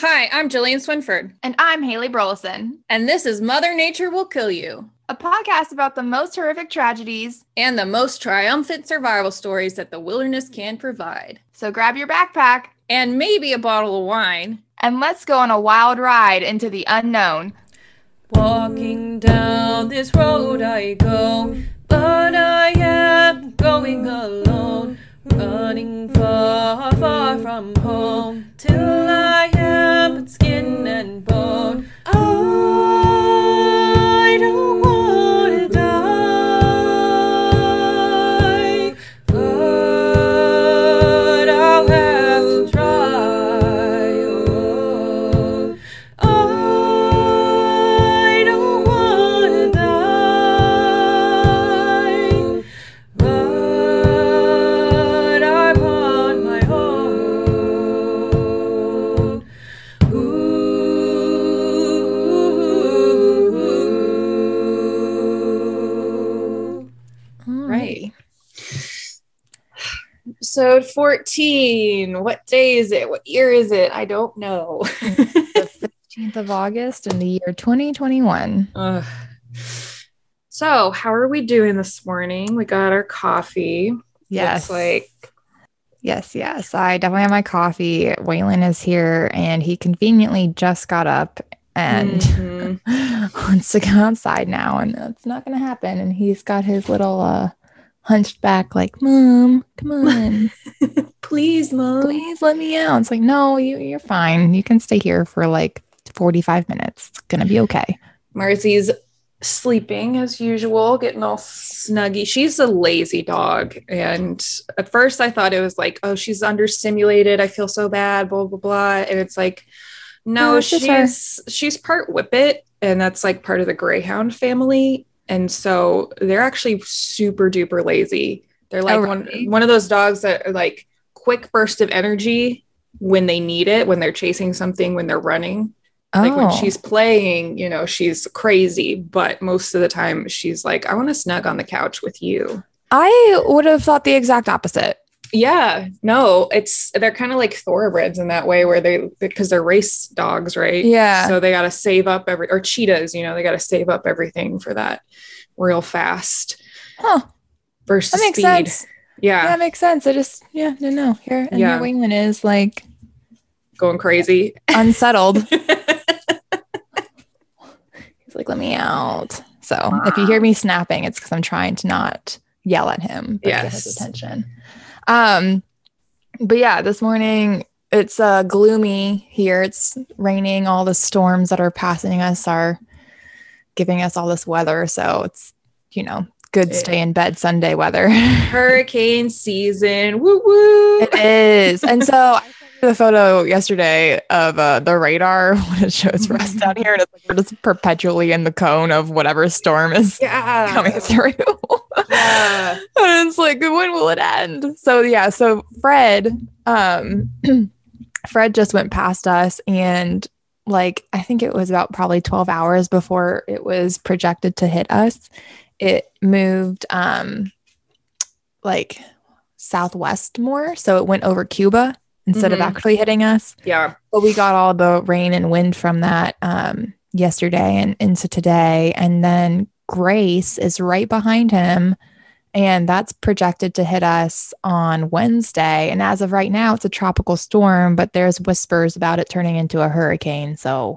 Hi, I'm Jillian Swinford, And I'm Haley Burleson, and this is Mother Nature Will Kill You a podcast about the most horrific tragedies. and the most triumphant survival stories that the wilderness can provide. So grab your backpack And maybe a bottle of wine. and let's go on a wild ride into the unknown. Walking down this road I go, but I am going alone. Running far, far from home, till I am but skin and bone. I Episode 14. What day is it? What year is it? I don't know. The 15th of August in the year 2021. Ugh. So, how are we doing this morning? We got our coffee. Yes. Looks like yes, yes. I definitely have my coffee. Waylon is here and he conveniently just got up and Mhm. wants to go outside now. And that's not going to happen. And he's got his little uh, hunched back, like, Mom, come on. please, mom. please let me out. It's like, no, you, you're fine. You can stay here for like 45 minutes. It's going to be okay. Marcy's sleeping as usual, getting all snuggy. She's a lazy dog. And at first I thought it was like, oh, she's understimulated. I feel so bad, blah, blah, blah. And it's like, no, No, it's just her. she's she's part whippet, and that's like part of the greyhound family. And so they're actually super duper lazy. They're like Oh, one really? one of those dogs that are like quick burst of energy when they need it, when they're chasing something, when they're running like when Oh. she's playing you know she's crazy but most of the time she's like i want to snug on the couch with you I would have thought the exact opposite. Yeah no it's they're kind of like thoroughbreds in that way where they because they're race dogs right Yeah. so they got to save up every or cheetahs you know they got to save up everything for that real fast Huh. versus That makes speed sense. Yeah, yeah that makes sense. I just, yeah, no, no. Here, and Yeah. here Waylon is like going crazy unsettled. He's like, let me out. So if you hear me snapping, it's because I'm trying to not yell at him, but get his attention. Um, but yeah, this morning it's uh gloomy here. It's raining. All the storms that are passing us are giving us all this weather. So it's you know good stay in bed Sunday weather. hurricane season woo woo It is. And so I you the photo yesterday of uh, the radar when it shows for us down here. And it's like we're just perpetually in the cone of whatever storm is yeah coming through. yeah and it's like, when will it end? So yeah, so Fred, um, Fred just went past us and like I think it was about probably 12 hours before it was projected to hit us. It moved um like southwest more. So it went over Cuba instead Mhm. of actually hitting us. yeah But we got all the rain and wind from that um, yesterday and into today. And then Grace is right behind him. And that's projected to hit us on Wednesday. And as of right now, it's a tropical storm, but there's whispers about it turning into a hurricane. So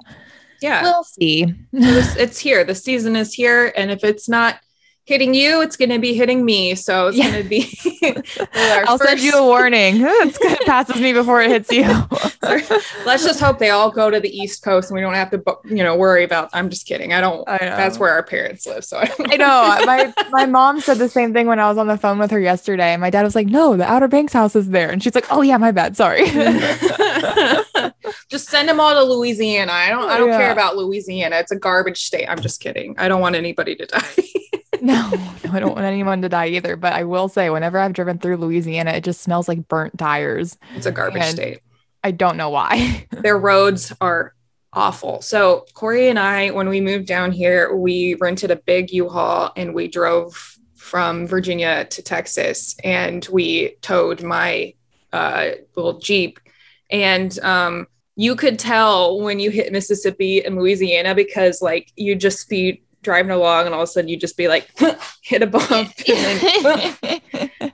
yeah we'll see. it's, it's here. The season is here, and if it's not hitting you, it's going to be hitting me. So it's Yeah. going to be. our I'll send you a warning. It passes me before it hits you. Let's just hope they all go to the East Coast, and we don't have to, you know, worry about. I'm just kidding. I don't. I. That's where our parents live, so I don't. I know. My my mom said the same thing when I was on the phone with her yesterday. And my dad was like, No, the Outer Banks house is there. And she's like, Oh yeah, my bad. Sorry. just send them all to Louisiana. I don't. I don't care about Louisiana. It's a garbage state. I'm just kidding. I don't want anybody to die. no, no, I don't want anyone to die either. But I will say, whenever I've driven through Louisiana, it just smells like burnt tires. it's a garbage And- state. I don't know why. their roads are awful. So Corey and I, when we moved down here, we rented a big U-Haul and we drove from Virginia to Texas and we towed my uh, little Jeep. And um, you could tell when you hit Mississippi and Louisiana because like you just be driving along and all of a sudden you just be like hit a bump and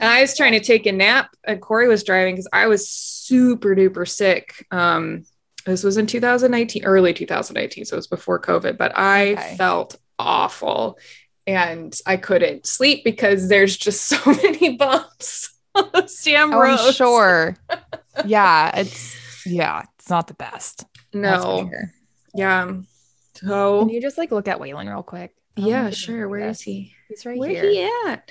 I was trying to take a nap and Corey was driving because I was super duper sick. Um, this was in 2019, early 2019, so it was before COVID, but I Okay. felt awful and I couldn't sleep because there's just so many bumps on those damn Oh, roads. Sure. yeah, it's yeah, it's not the best. No, yeah. So Can you just like look at Waylon real quick? I yeah, if you can sure. Where is he? He's right Where here. Where he at?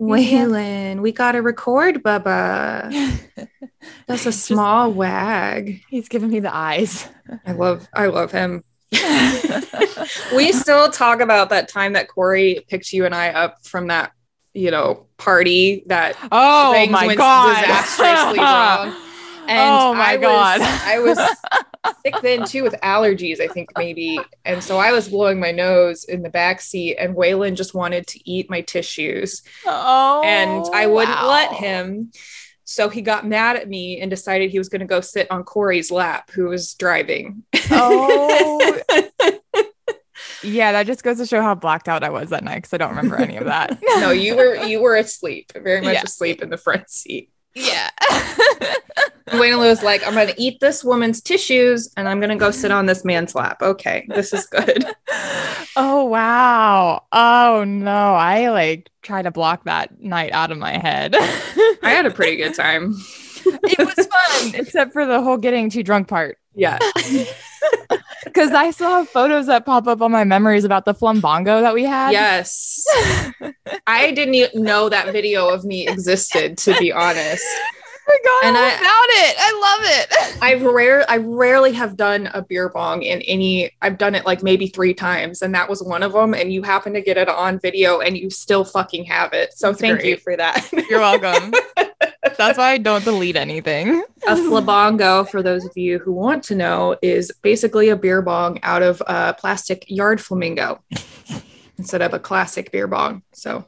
Waylon, we gotta record, Bubba. That's a Just- small wag. He's giving me the eyes. I love, I love him. we still talk about that time that Corey picked you and I up from that, you know, party that oh my god. disastrously wrong. And oh my I god. was, I was sick then too with allergies, I think maybe. And so I was blowing my nose in the back seat, and Waylon just wanted to eat my tissues, oh, and I oh, wouldn't wow. let him. So he got mad at me and decided he was going to go sit on Corey's lap, who was driving. Oh, yeah. That just goes to show how blacked out I was that night because I don't remember any of that. no, you were you were asleep, very much Yeah. asleep in the front seat. Yeah. And Waylon was like, "I'm going to eat this woman's tissues, and I'm going to go sit on this man's lap." Okay, this is good. oh wow. Oh no. I like try to block that night out of my head. I had a pretty good time. it was fun, except for the whole getting too drunk part. Yeah. Because I still have photos that pop up on my memories about the flambongo that we had. Yes. I didn't even know that video of me existed, to be honest. Oh forgot And all I- about it. I love it. I've rare I rarely have done a beer bong in any I've done it like maybe three times and that was one of them and you happen to get it on video and you still fucking have it. So That's thank you for that. You're welcome. That's why I don't delete anything. a flabongo, for those of you who want to know, is basically a beer bong out of a plastic yard flamingo instead of a classic beer bong. So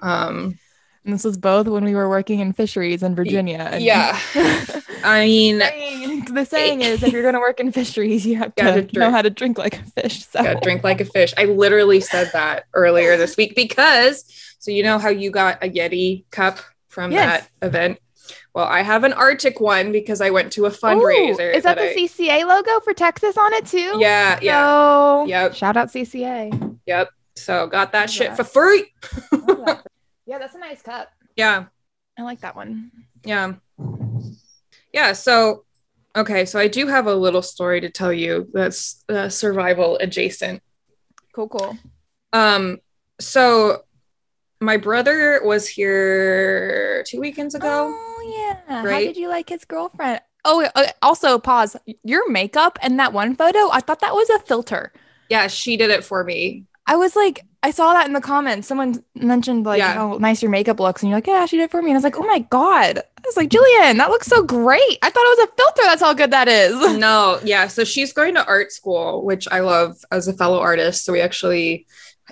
um And this was both when we were working in fisheries in Virginia. yeah. I mean the saying is if you're going to work in fisheries, you have to Gotta know drink. how to drink like a fish. So drink like a fish. I literally said that earlier this week because so you know how you got a Yeti cup from Yes. that event. Well, I have an RTIC one because I went to a Ooh, fundraiser. is that, the I- CCA logo for Texas on it too? Yeah, yeah, So, Yep. Shout out CCA. yep. So got that shit that. for free. yeah, that's a nice cup. Yeah, I like that one. yeah, yeah. So okay, so I do have a little story to tell you that's uh, survival adjacent. Cool, cool. Um, so my brother was here two weekends ago. Oh yeah. How right? did you like his girlfriend? Oh, uh, also pause. Your makeup and that one photo, I thought that was a filter. Yeah, she did it for me. I was like, I saw that in the comments. Someone mentioned like Yeah. how nice your makeup looks, and you're like, yeah, she did it for me. And I was like, oh my god. I was like, Jillian, that looks so great. I thought it was a filter. That's how good that is. no, yeah. So she's going to art school, which I love as a fellow artist. So we actually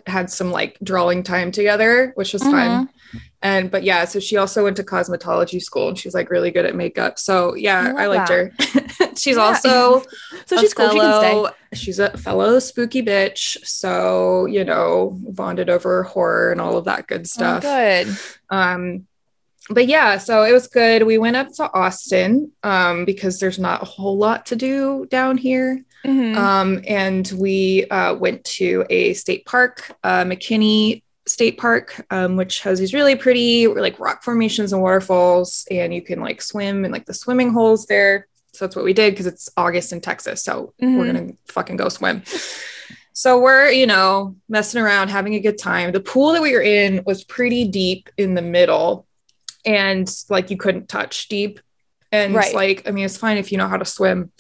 had some like drawing time together, which was fun. Mm-hmm. And but yeah, so she also went to cosmetology school and she's like really good at makeup. So yeah, I I, liked her. she's Yeah. also So she's cool. She can stay. She's a fellow spooky bitch. So, you know, bonded over horror and all of that good Oh, stuff. good. Um, but yeah, so it was good. We went up to Austin um, because there's not a whole lot to do down here. Mhm. Um, and we uh, went to a state park, uh, McKinney State Park, um, which has these really pretty like rock formations and waterfalls, and you can like swim in like the swimming holes there. So that's what we did because it's August in Texas, so we're Mhm. gonna fucking go swim. So we're, you know, messing around, having a good time. The pool that we were in was pretty deep in the middle, and like you couldn't touch deep. And Right. like, I mean, it's fine if you know how to swim,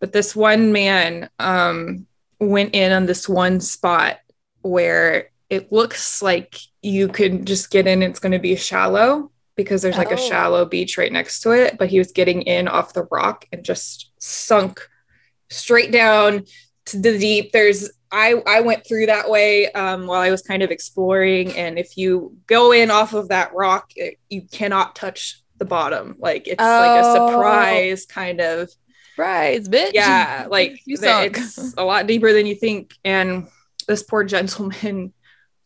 but this one man um, went in on this one spot where it looks like you could just get in. It's going to be shallow because there's like Oh. a shallow beach right next to it. But he was getting in off the rock and just sunk straight down to the deep. There's I I went through that way um, while I was kind of exploring, and if you go in off of that rock, it, you cannot touch the bottom. Like it's like a Oh. surprise kind of Surprise, bitch. Yeah, like it's a lot deeper than you think. And this poor gentleman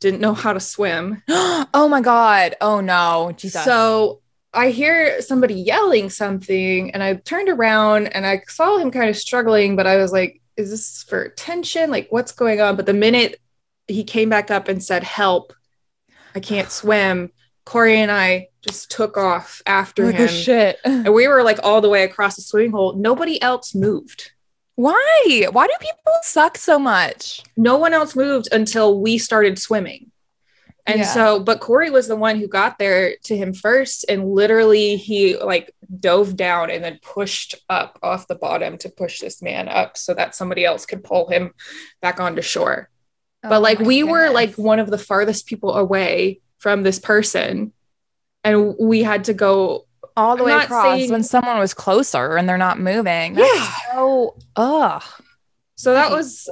didn't know how to swim. oh my god. Oh no. Jesus. So I hear somebody yelling something, and I turned around and I saw him kind of struggling, but I was like, is this for attention? Like, what's going on? But the minute he came back up and said, Help, I can't swim, Corey and I just took off after like, oh him. oh shit. And we were like all the way across the swimming hole. Nobody else moved. Why? Why do people suck so much? No one else moved until we started swimming. And Yeah. so, but Corey was the one who got there to him first. And literally, he like dove down and then pushed up off the bottom to push this man up so that somebody else could pull him back onto shore. Oh but like, we were like one of the farthest people away from this person. And we had to go all the I'm way across saying- when someone was closer and they're not moving. That's Yeah. So ugh. So that was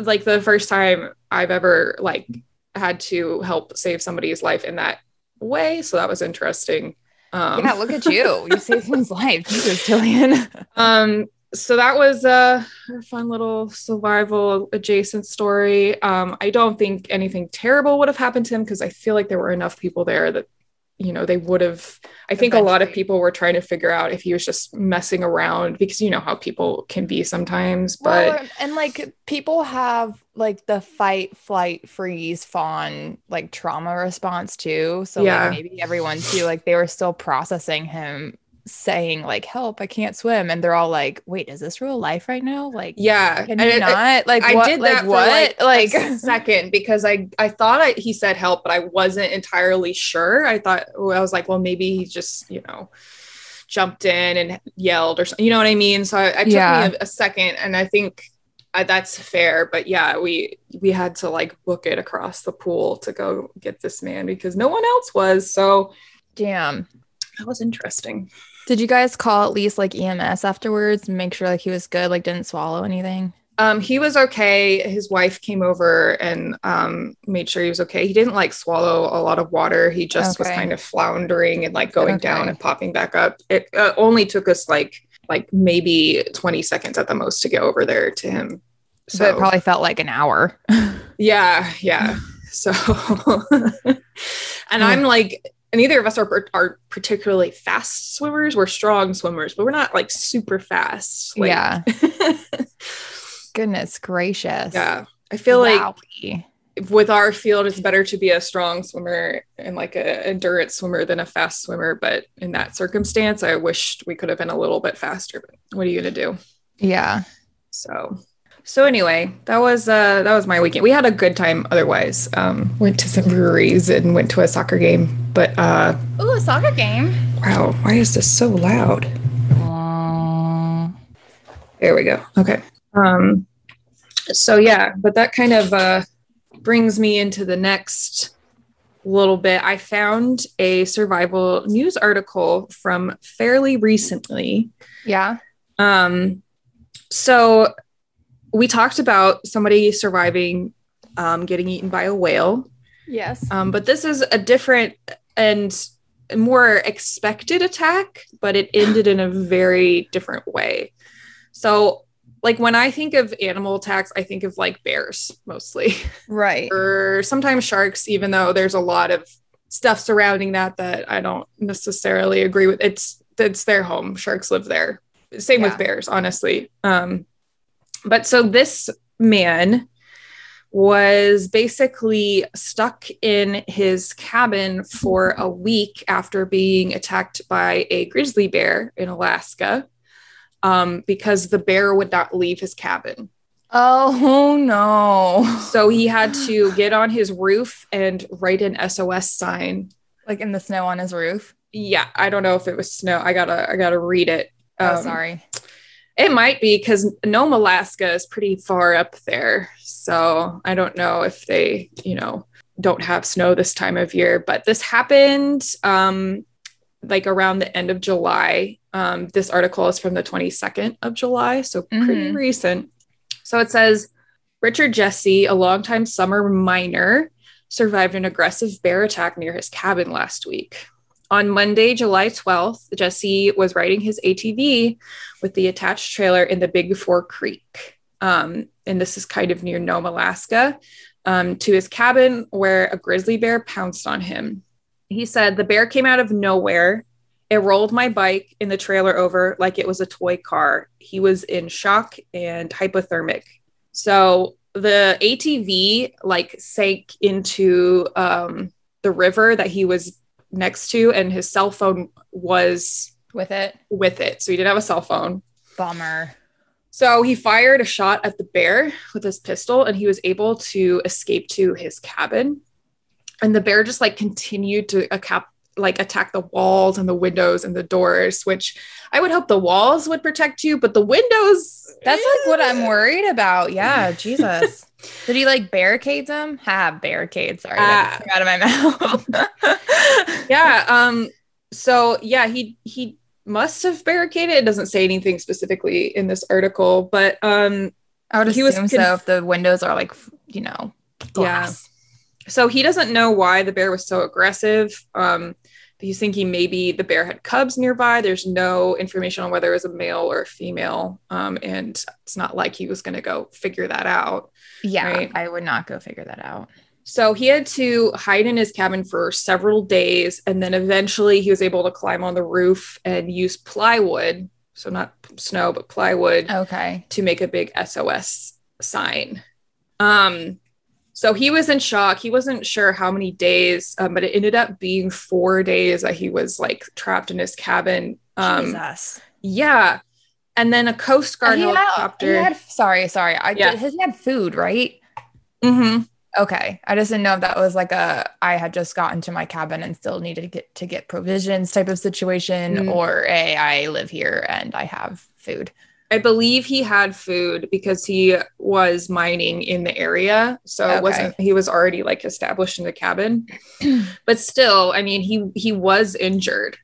like the first time I've ever like had to help save somebody's life in that way. So that was interesting. Um, yeah, look at you. You saved someone's life. Jesus, Jillian. um, so that was a fun little survival adjacent story. Um, I don't think anything terrible would have happened to him because I feel like there were enough people there that you know they would have i think a lot of people were trying to figure out if he was just messing around because you know how people can be sometimes but Well, and like people have like the fight, flight, freeze, fawn, like trauma response too. So Yeah. like maybe everyone too, like they were still processing him saying like help, I can't swim. And they're all like, wait, is this real life right now? Like yeah can and you it- not? Like I what did like that for what? like, Like, a second because I I thought I, he said help, but I wasn't entirely sure. I thought well, I was like, well, maybe he just you know jumped in and yelled or something. You know what I mean? So I, I took Yeah. me a, a second, and I think uh, that's fair. But yeah, we we had to like book it across the pool to go get this man because no one else was. So damn. that was interesting. Did you guys call at least like EMS afterwards and make sure like he was good, like didn't swallow anything? Um, he was okay. His wife came over and um, made sure he was okay. He didn't like swallow a lot of water. He just was kind of floundering and like going down and popping back up. It uh, only took us like like maybe 20 seconds at the most to get over there to him. So So it probably felt like an hour. yeah, yeah. So and I'm like neither of us are are particularly fast swimmers. We're strong swimmers, but we're not like super fast. Like, yeah. Goodness gracious. yeah. I feel like with our field it's better to be a strong swimmer and like a endurance swimmer than a fast swimmer but in that circumstance i wished we could have been a little bit faster but what are you going to do Yeah. so so anyway that was uh that was my weekend we had a good time otherwise um went to some breweries and went to a soccer game but uh Ooh, a soccer game. wow why is this so loud There we go. Okay. Um so yeah, but that kind of uh brings me into the next little bit. I found a survival news article from fairly recently. Yeah. Um so we talked about somebody surviving um, getting eaten by a whale. Yes. Um, but this is a different and more expected attack, but it ended in a very different way. So, like when I think of animal attacks, I think of like bears mostly, Right. or sometimes sharks, even though there's a lot of stuff surrounding that that I don't necessarily agree with. It's it's their home. Sharks live there. Same Yeah. with bears, honestly. Um, but so this man was basically stuck in his cabin for a week after being attacked by a grizzly bear in Alaska um, because the bear would not leave his cabin. Oh no. So he had to get on his roof and write an SOS sign. Like in the snow on his roof. Yeah, I don't know if it was snow. I gotta, I gotta read it. Oh, Um, sorry. It might be because Nome, Alaska is pretty far up there. So I don't know if they, you know, don't have snow this time of year. But this happened um, like around the end of July. Um, this article is from the 22nd of July. So pretty Mhm. recent. So it says Richard Jesse, a longtime summer miner, survived an aggressive bear attack near his cabin last week. On Monday, July 12th, Jesse was riding his ATV with the attached trailer in the Big Four Creek. Um, and this is kind of near Nome, Alaska, um, to his cabin where a grizzly bear pounced on him. He said, The bear came out of nowhere. It rolled my bike in the trailer over like it was a toy car. He was in shock and hypothermic. So the ATV like sank into um, the river that he was next to, and his cell phone was With it. with it. So he didn't have a cell phone. Bummer. So he fired a shot at the bear with his pistol and he was able to escape to his cabin. And the bear just like continued to a cap like attack the walls and the windows and the doors, which I would hope the walls would protect you, but the windows That's like what I'm worried about. Yeah, Jesus. Did he like barricade them? Ha, barricades. Sorry, Ah. out of my mouth. yeah. Um, so yeah, he he must have barricaded. It doesn't say anything specifically in this article, but um I would He was assume so if the windows are like, you know, glass. So he doesn't know why the bear was so aggressive. Um, he's thinking maybe the bear had cubs nearby. There's no information on whether it was a male or a female, um, and it's not like he was going to go figure that out. Yeah, Right. I would not go figure that out. So he had to hide in his cabin for several days, and then eventually he was able to climb on the roof and use plywood, so not snow but plywood, Okay. to make a big SOS sign. Um, so he was in shock. He wasn't sure how many days, um, but it ended up being four days that he was like trapped in his cabin. Um, Jesus. yeah. And then a Coast Guard He had, helicopter. he had- sorry, sorry. I Yeah. did, he had food, right? Mm-hmm. Okay. I just didn't know if that was like a I had just gotten to my cabin and still needed to get to get provisions type of situation, Mm. or a I live here and I have food. I believe he had food because he was mining in the area. So Okay. it wasn't he was already like established in the cabin. but still, I mean, he he was injured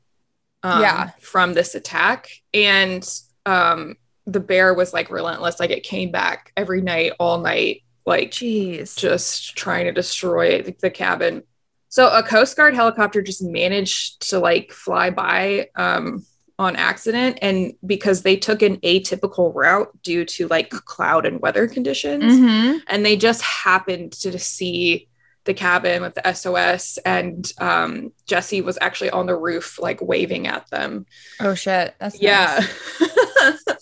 um, Yeah. from this attack. And um the bear was like relentless. Like it came back every night, all night, like Jeez. just trying to destroy the, the cabin. So a Coast Guard helicopter just managed to like fly by um, on accident, and because they took an atypical route due to like cloud and weather conditions, Mhm. and they just happened to see the cabin with the SOS, and um, Jesse was actually on the roof like waving at them Oh shit. That's yeah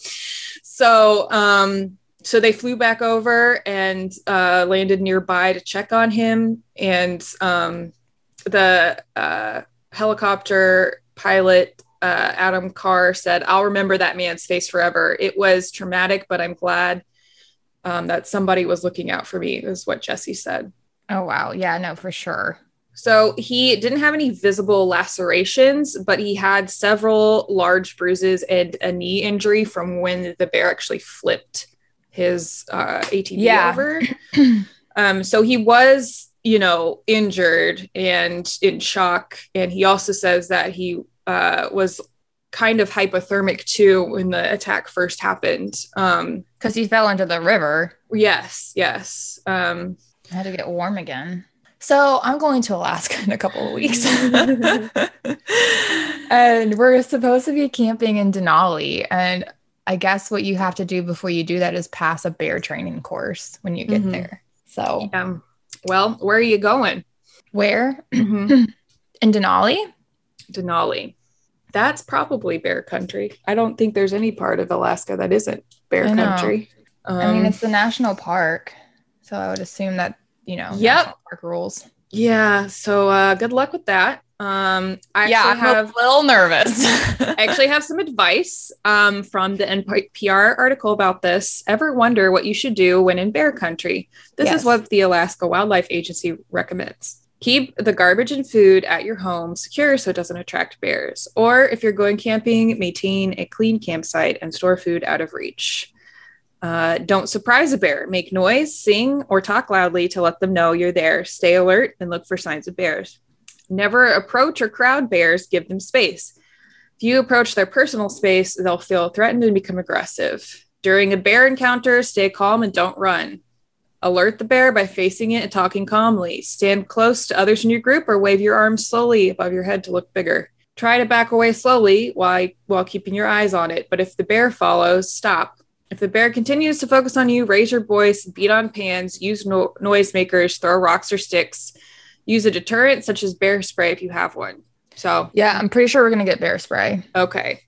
so um so they flew back over and uh landed nearby to check on him and um the uh helicopter pilot uh adam carr said i'll remember that man's face forever it was traumatic but i'm glad um, that somebody was looking out for me is what jesse said Oh wow. Yeah, no, for sure. so he didn't have any visible lacerations, but he had several large bruises and a knee injury from when the bear actually flipped his uh, ATV Yeah. over. um, so he was, you know, injured and in shock. And he also says that he uh, was kind of hypothermic too when the attack first happened. Um, Because he fell into the river. yes, yes. Um, I had to get warm again. So I'm going to Alaska in a couple of weeks. and we're supposed to be camping in Denali. And I guess what you have to do before you do that is pass a bear training course when you get Mhm. there. So um, well, where are you going? where? Mhm. In Denali? Denali. That's probably bear country. I don't think there's any part of Alaska that isn't bear I country. Um, I mean, it's the national park. So I would assume that, you know, Yep. park rules. yeah. So uh, good luck with that. Um, I yeah, I'm have a little nervous. I actually have some advice um, from the NPR article about this. Ever wonder what you should do when in bear country? This Yes. is what the Alaska Wildlife Agency recommends. Keep the garbage and food at your home secure so it doesn't attract bears. Or if you're going camping, maintain a clean campsite and store food out of reach. Uh, don't surprise a bear. Make noise, sing, or talk loudly to let them know you're there. Stay alert and look for signs of bears. Never approach or crowd bears, give them space. If you approach their personal space, they'll feel threatened and become aggressive. During a bear encounter, stay calm and don't run. Alert the bear by facing it and talking calmly. Stand close to others in your group or wave your arms slowly above your head to look bigger. Try to back away slowly while, while keeping your eyes on it, but if the bear follows, stop. If the bear continues to focus on you, raise your voice, beat on pans, use no- noisemakers, throw rocks or sticks. Use a deterrent such as bear spray if you have one. So, Yeah, I'm pretty sure we're gonna get bear spray. okay.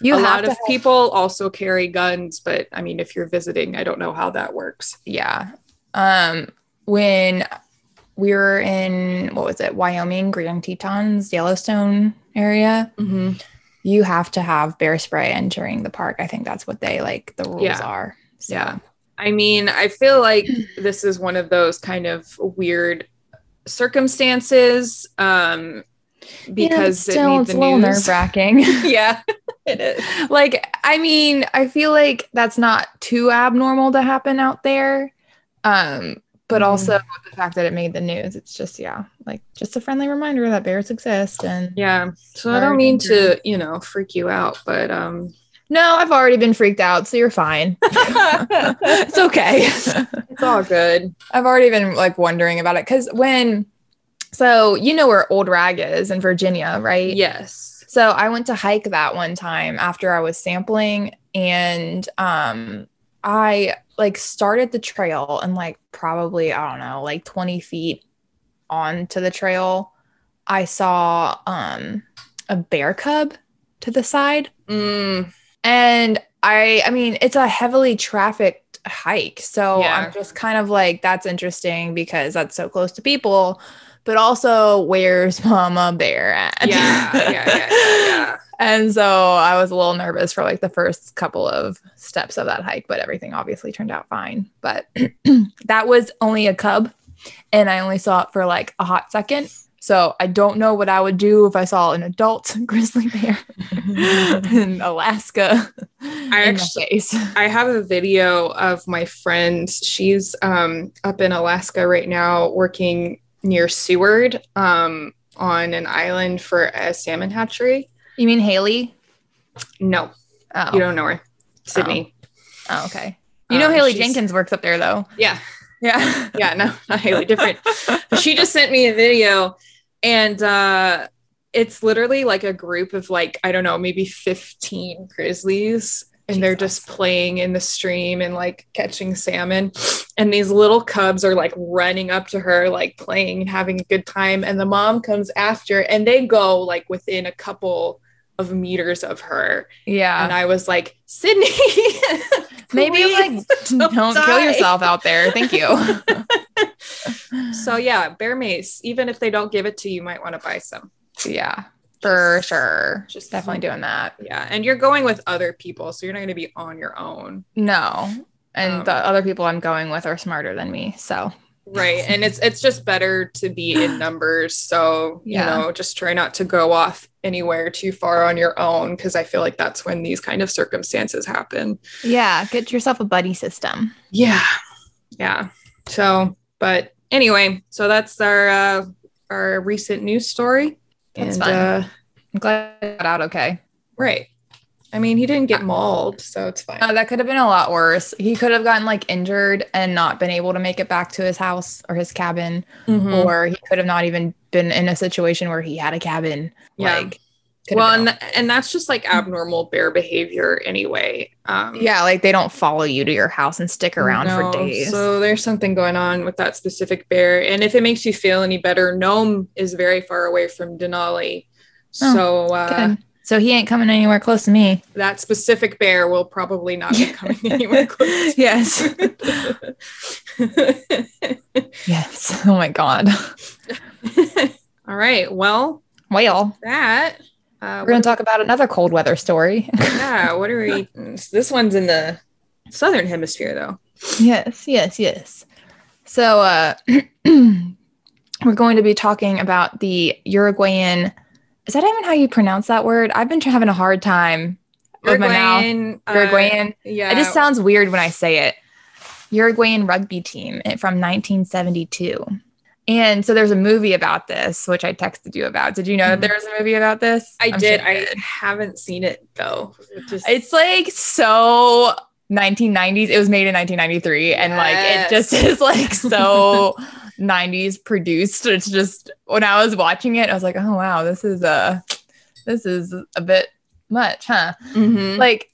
You a lot of have- people also carry guns, but I mean, if you're visiting, I don't know how that works. yeah. Um, when we were in what was it, Wyoming, Grand Tetons, Yellowstone area, Mm-hmm. you have to have bear spray entering the park. I think that's what they like the rules Yeah. are. So, Yeah. I mean, I feel like this is one of those kind of weird circumstances um, because yeah, still, it it's a little nerve wracking. yeah, it is. like, I mean, I feel like that's not too abnormal to happen out there. Um, but Mhm. also the fact that it made the news, it's just yeah, like just a friendly reminder that bears exist. And Yeah. So I don't mean to, you know, freak you out, but um no, I've already been freaked out, so you're fine. it's okay. it's all good. I've already been like wondering about it because when, so you know where Old Rag is in Virginia, right? Yes. So I went to hike that one time after I was sampling and um I like started the trail and like probably I don't know like 20 feet onto the trail I saw um a bear cub to the side Mm, and I I mean it's a heavily trafficked hike so Yeah. I'm just kind of like that's interesting because that's so close to people but also where's mama bear at yeah, yeah, yeah, yeah, yeah. and so I was a little nervous for like the first couple of steps of that hike, but everything obviously turned out fine. But that was only a cub, and I only saw it for like a hot second. So I don't know what I would do if I saw an adult grizzly bear in Alaska. I in actually-. I have a video of my friend. She's um, up in Alaska right now working near Seward um, on an island for a salmon hatchery. You mean Haley? No, Oh, you don't know her. Sydney. oh okay. You know Um, Haley Jenkins works up there though. Yeah. Yeah. Yeah, no, not Haley, different. She just sent me a video and uh it's literally like a group of like, I don't know, maybe 15 grizzlies. And they're just playing in the stream and like catching salmon. And these little cubs are like running up to her, like playing and having a good time. And the mom comes after and they go like within a couple of meters of her. Yeah. And I was like, Sydney, Maybe like don't, kill yourself out there. Thank you. So yeah, bear mace. Even if they don't give it to you, you might want to buy some. yeah, for Just- sure. just- definitely doing that. Yeah, and you're going with other people, so you're not going to be on your own, No. And Um, the other people I'm going with are smarter than me. So right? and it's it's just better to be in numbers. So Yeah. you know, just try not to go off anywhere too far on your own because I feel like that's when these kind of circumstances happen. yeah, get yourself a buddy system. Yeah, yeah. So, but anyway, so that's our uh, our recent news story. That's and, fun. Uh, I'm glad I got out okay. right. I mean, he didn't get mauled, so it's fine. Uh, that could have been a lot worse. He could have gotten like injured and not been able to make it back to his house or his cabin, Mhm. or he could have not even been in a situation where he had a cabin. Yeah. Like, well, and, and that's just like abnormal bear behavior anyway. Um, Yeah, like they don't follow you to your house and stick around no, for days. So there's something going on with that specific bear. And if it makes you feel any better, Nome is very far away from Denali. Oh, So uh, Good. So he ain't coming anywhere close to me. that specific bear will probably not be coming anywhere close. yes. yes. Oh my God. All right. Well, Well, that. Uh, we're going to talk about another cold weather story. yeah. What are we? This one's in the southern hemisphere, though. yes, yes, yes. So uh we're going to be talking about the Uruguayan Is that even how you pronounce that word? I've been having a hard time with my mouth. Uruguayan. uh, Uruguayan. yeah. It just sounds weird when I say it. Uruguayan rugby team from 1972. And so there's a movie about this, which I texted you about. Did you know that Mhm. there was a movie about this? I I'm did. sure I haven't seen it though. Just- It's like so 1990s. It was made in 1993, and like it just is like so 90s produced. It's just when I was watching it, I was like, oh wow, this is a this is a bit much, huh? Mhm. Like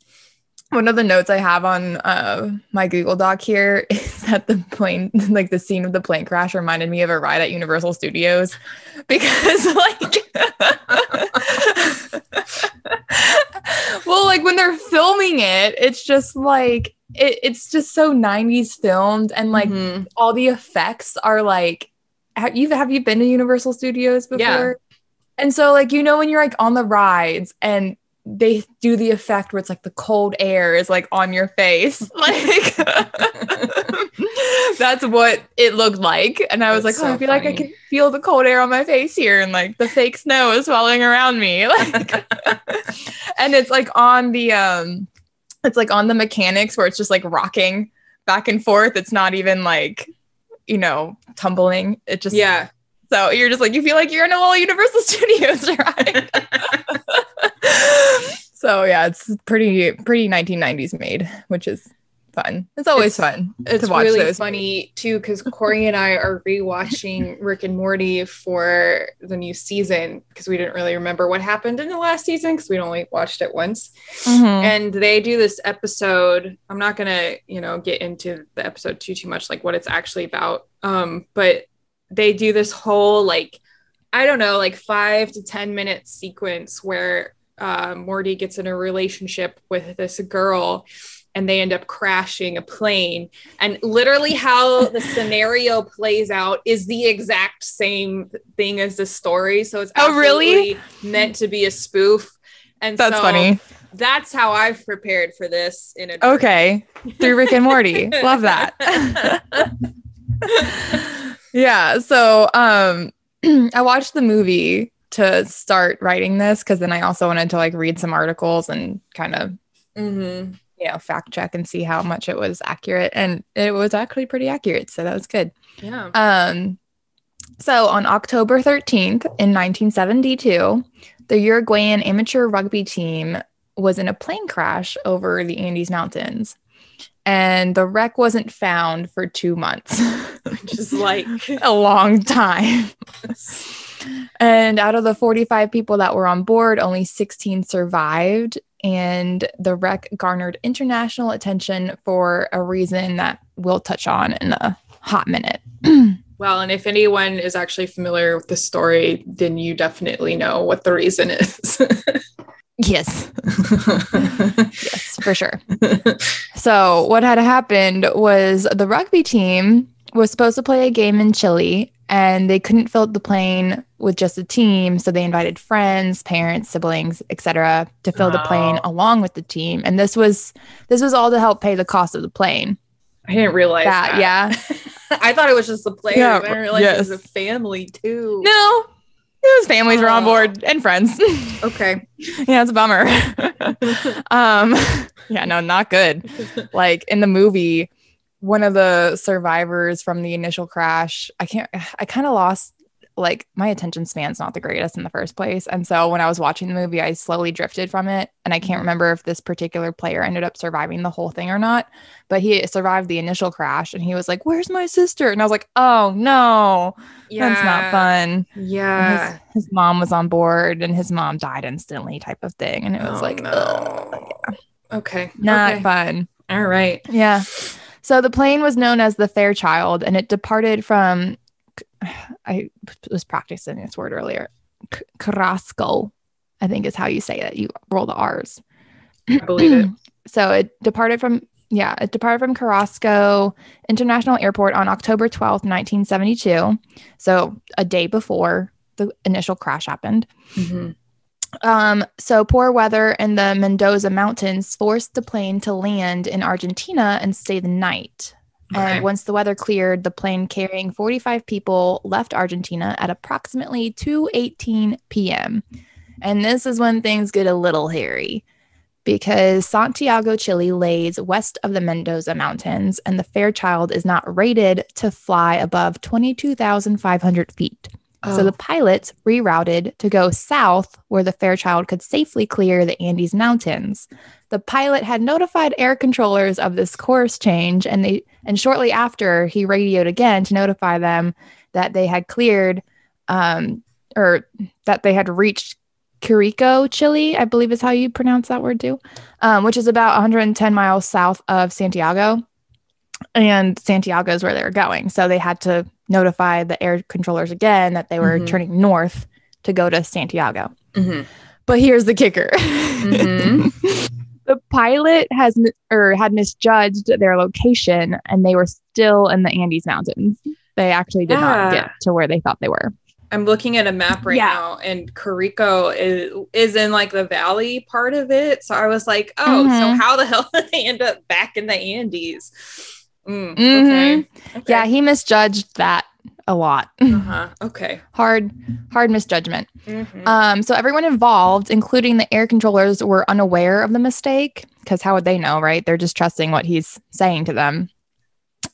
one of the notes I have on uh, my Google Doc here is that the plane, like the scene of the plane crash, reminded me of a ride at Universal Studios because, like, well, like when they're filming it, it's just like it, it's just so 90s filmed, and like Mhm. all the effects are like have you have you been to Universal Studios before? Yeah. And so like you know when you're like on the rides and they do the effect where it's like the cold air is like on your face. Like that's what it looked like. And I was That's like, oh, so I feel like I can feel the cold air on my face here and like the fake snow is falling around me. Like and it's like on the um it's like on the mechanics where it's just like rocking back and forth. It's not even like, you know, tumbling. It just yeah. so you're just like you feel like you're in a little Universal Studios ride. so yeah, it's pretty pretty 1990s made, which is fun. It's always It's- fun It's to watch really those. funny too because Corey and I are rewatching Rick and Morty for the new season because we didn't really remember what happened in the last season because we'd only watched it once. Mhm. And they do this episode. I'm not gonna, you know, get into the episode too too much, like what it's actually about. Um, but they do this whole like, I don't know, like five to ten minute sequence where uh, Morty gets in a relationship with this girl. And they end up crashing a plane. And literally, how the scenario plays out is the exact same thing as the story. So it's Oh, really? meant to be a spoof. And That's so funny. that's how I've prepared for this in a Okay. Through Rick and Morty. Love that. yeah. So um I watched the movie to start writing this because then I also wanted to like read some articles and kind of Mhm. you know fact check and see how much it was accurate and it was actually pretty accurate so that was good Yeah. um so on october 13th in 1972 the uruguayan amateur rugby team was in a plane crash over the andes mountains and the wreck wasn't found for two months which is like a long time and out of the 45 people that were on board only 16 survived. And the wreck garnered international attention for a reason that we'll touch on in a hot minute. Well, and if anyone is actually familiar with the story, then you definitely know what the reason is. yes. Yes for sure. So what had happened was the rugby team was supposed to play a game in chile and they couldn't fill the plane with just a team so they invited friends parents siblings etc to fill the plane along with the team and this was this was all to help pay the cost of the plane I didn't realize that, that. yeah I thought it was just the players. Yeah, I didn't realize yes. it was a family too. no his families were on Oh. board and friends Okay. yeah it's a bummer um yeah no not good like in the movie one of the survivors from the initial crash i can't i kind of lost like my attention span's not the greatest in the first place and so when i was watching the movie i slowly drifted from it and i can't Mhm. remember if this particular player ended up surviving the whole thing or not but he survived the initial crash and he was like where's my sister and i was like oh no Yeah. that's not fun Yeah. his, his mom was on board and his mom died instantly type of thing and it was Oh, like no. ugh, Okay. not okay. fun All right. yeah. So the plane was known as the Fairchild and it departed from, I was practicing this word earlier, Carrasco, I think is how you say it. You roll the R's. I believe it. So it departed from, yeah, it departed from Carrasco International Airport on October 12th, 1972. So a day before the initial crash happened. Mhm. Um, so poor weather in the Mendoza Mountains forced the plane to land in Argentina and stay the night. Okay. And once the weather cleared, the plane carrying 45 people left Argentina at approximately 2:18 p.m. And this is when things get a little hairy because Santiago, Chile lays west of the Mendoza Mountains and the Fairchild is not rated to fly above 22,500 feet. So the oh. pilots rerouted to go south where the Fairchild could safely clear the Andes Mountains. The pilot had notified air controllers of this course change and they and shortly after he radioed again to notify them that they had cleared um or that they had reached Curico, Chile, I believe is how you pronounce that word too, um, which is about 110 miles south of Santiago. And Santiago is where they were going. So they had to notify the air controllers again that they were Mhm. turning north to go to Santiago. Mhm. But here's the kicker. Mhm. The pilot has or had misjudged their location and they were still in the Andes Mountains. They actually did not get to where they thought they were. I'm looking at a map right Yeah. now, and Curicó is, is in like the valley part of it. So I was like, oh, so Mhm. how the hell did they end up back in the Andes? Mm, Mhm. Okay. okay. Yeah, he misjudged that a lot. Uh-huh. Okay. hard, hard misjudgment. Mhm. Um, so everyone involved, including the air controllers, were unaware of the mistake because how would they know, right? They're just trusting what he's saying to them.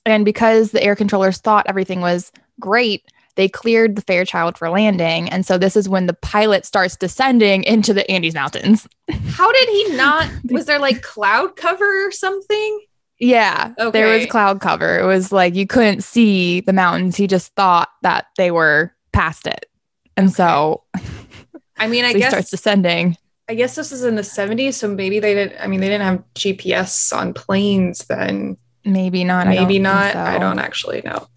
And because the air controllers thought everything was great, they cleared the Fairchild for landing. And so this is when the pilot starts descending into the Andes Mountains. How did he not? Was there like cloud cover or something? Yeah, there was cloud cover. It was like you couldn't see the mountains. He just thought that they were past it. And so, I mean, I so he starts descending. I guess this is in the 70s, so maybe they didn't. I mean, they didn't have GPS on planes then. Maybe not. Maybe think not. so. I don't actually know.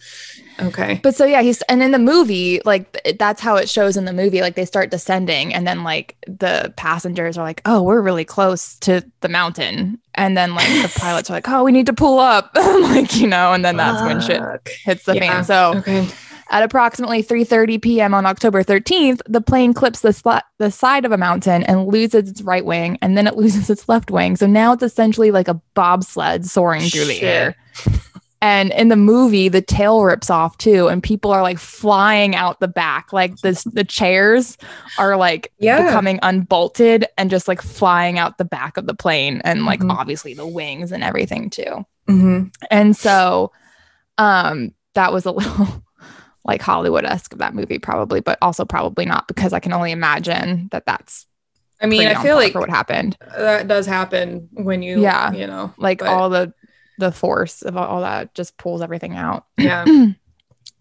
Okay. But so yeah, he's and in the movie, like that's how it shows in the movie. Like they start descending, and then like the passengers are like, "Oh, we're really close to the mountain," and then like the pilots are like, "Oh, we need to pull up," like you know, and then that's when shit hits the Yeah. fan. So Okay. at approximately 3:30 p.m. on October 13th, the plane clips the sla- the side of a mountain and loses its right wing, and then it loses its left wing. So now it's essentially like a bobsled soaring through the air. And in the movie, the tail rips off too, and people are like flying out the back. Like this, the chairs are like Yeah. becoming unbolted and just like flying out the back of the plane, and like Mhm. obviously the wings and everything too. hmm And so um that was a little like Hollywood-esque of that movie probably, but also probably not because I can only imagine that that's I mean, I feel like what happened. that does happen when you, Yeah. you know, Like but- all the the force of all that just pulls everything out. yeah.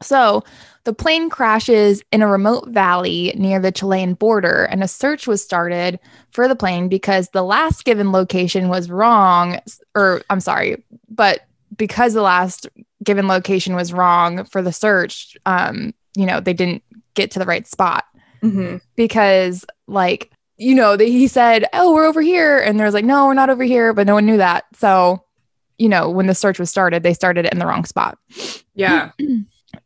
So the plane crashes in a remote valley near the Chilean border, and a search was started for the plane because the last given location was wrong. Or I'm sorry, but because the last given location was wrong for the search, um, you know, they didn't get to the right spot hmm because, like, you know, they, he said, "Oh, we're over here," and there's like, "No, we're not over here," but no one knew that. So, you know, when the search was started, they started it in the wrong spot. Yeah.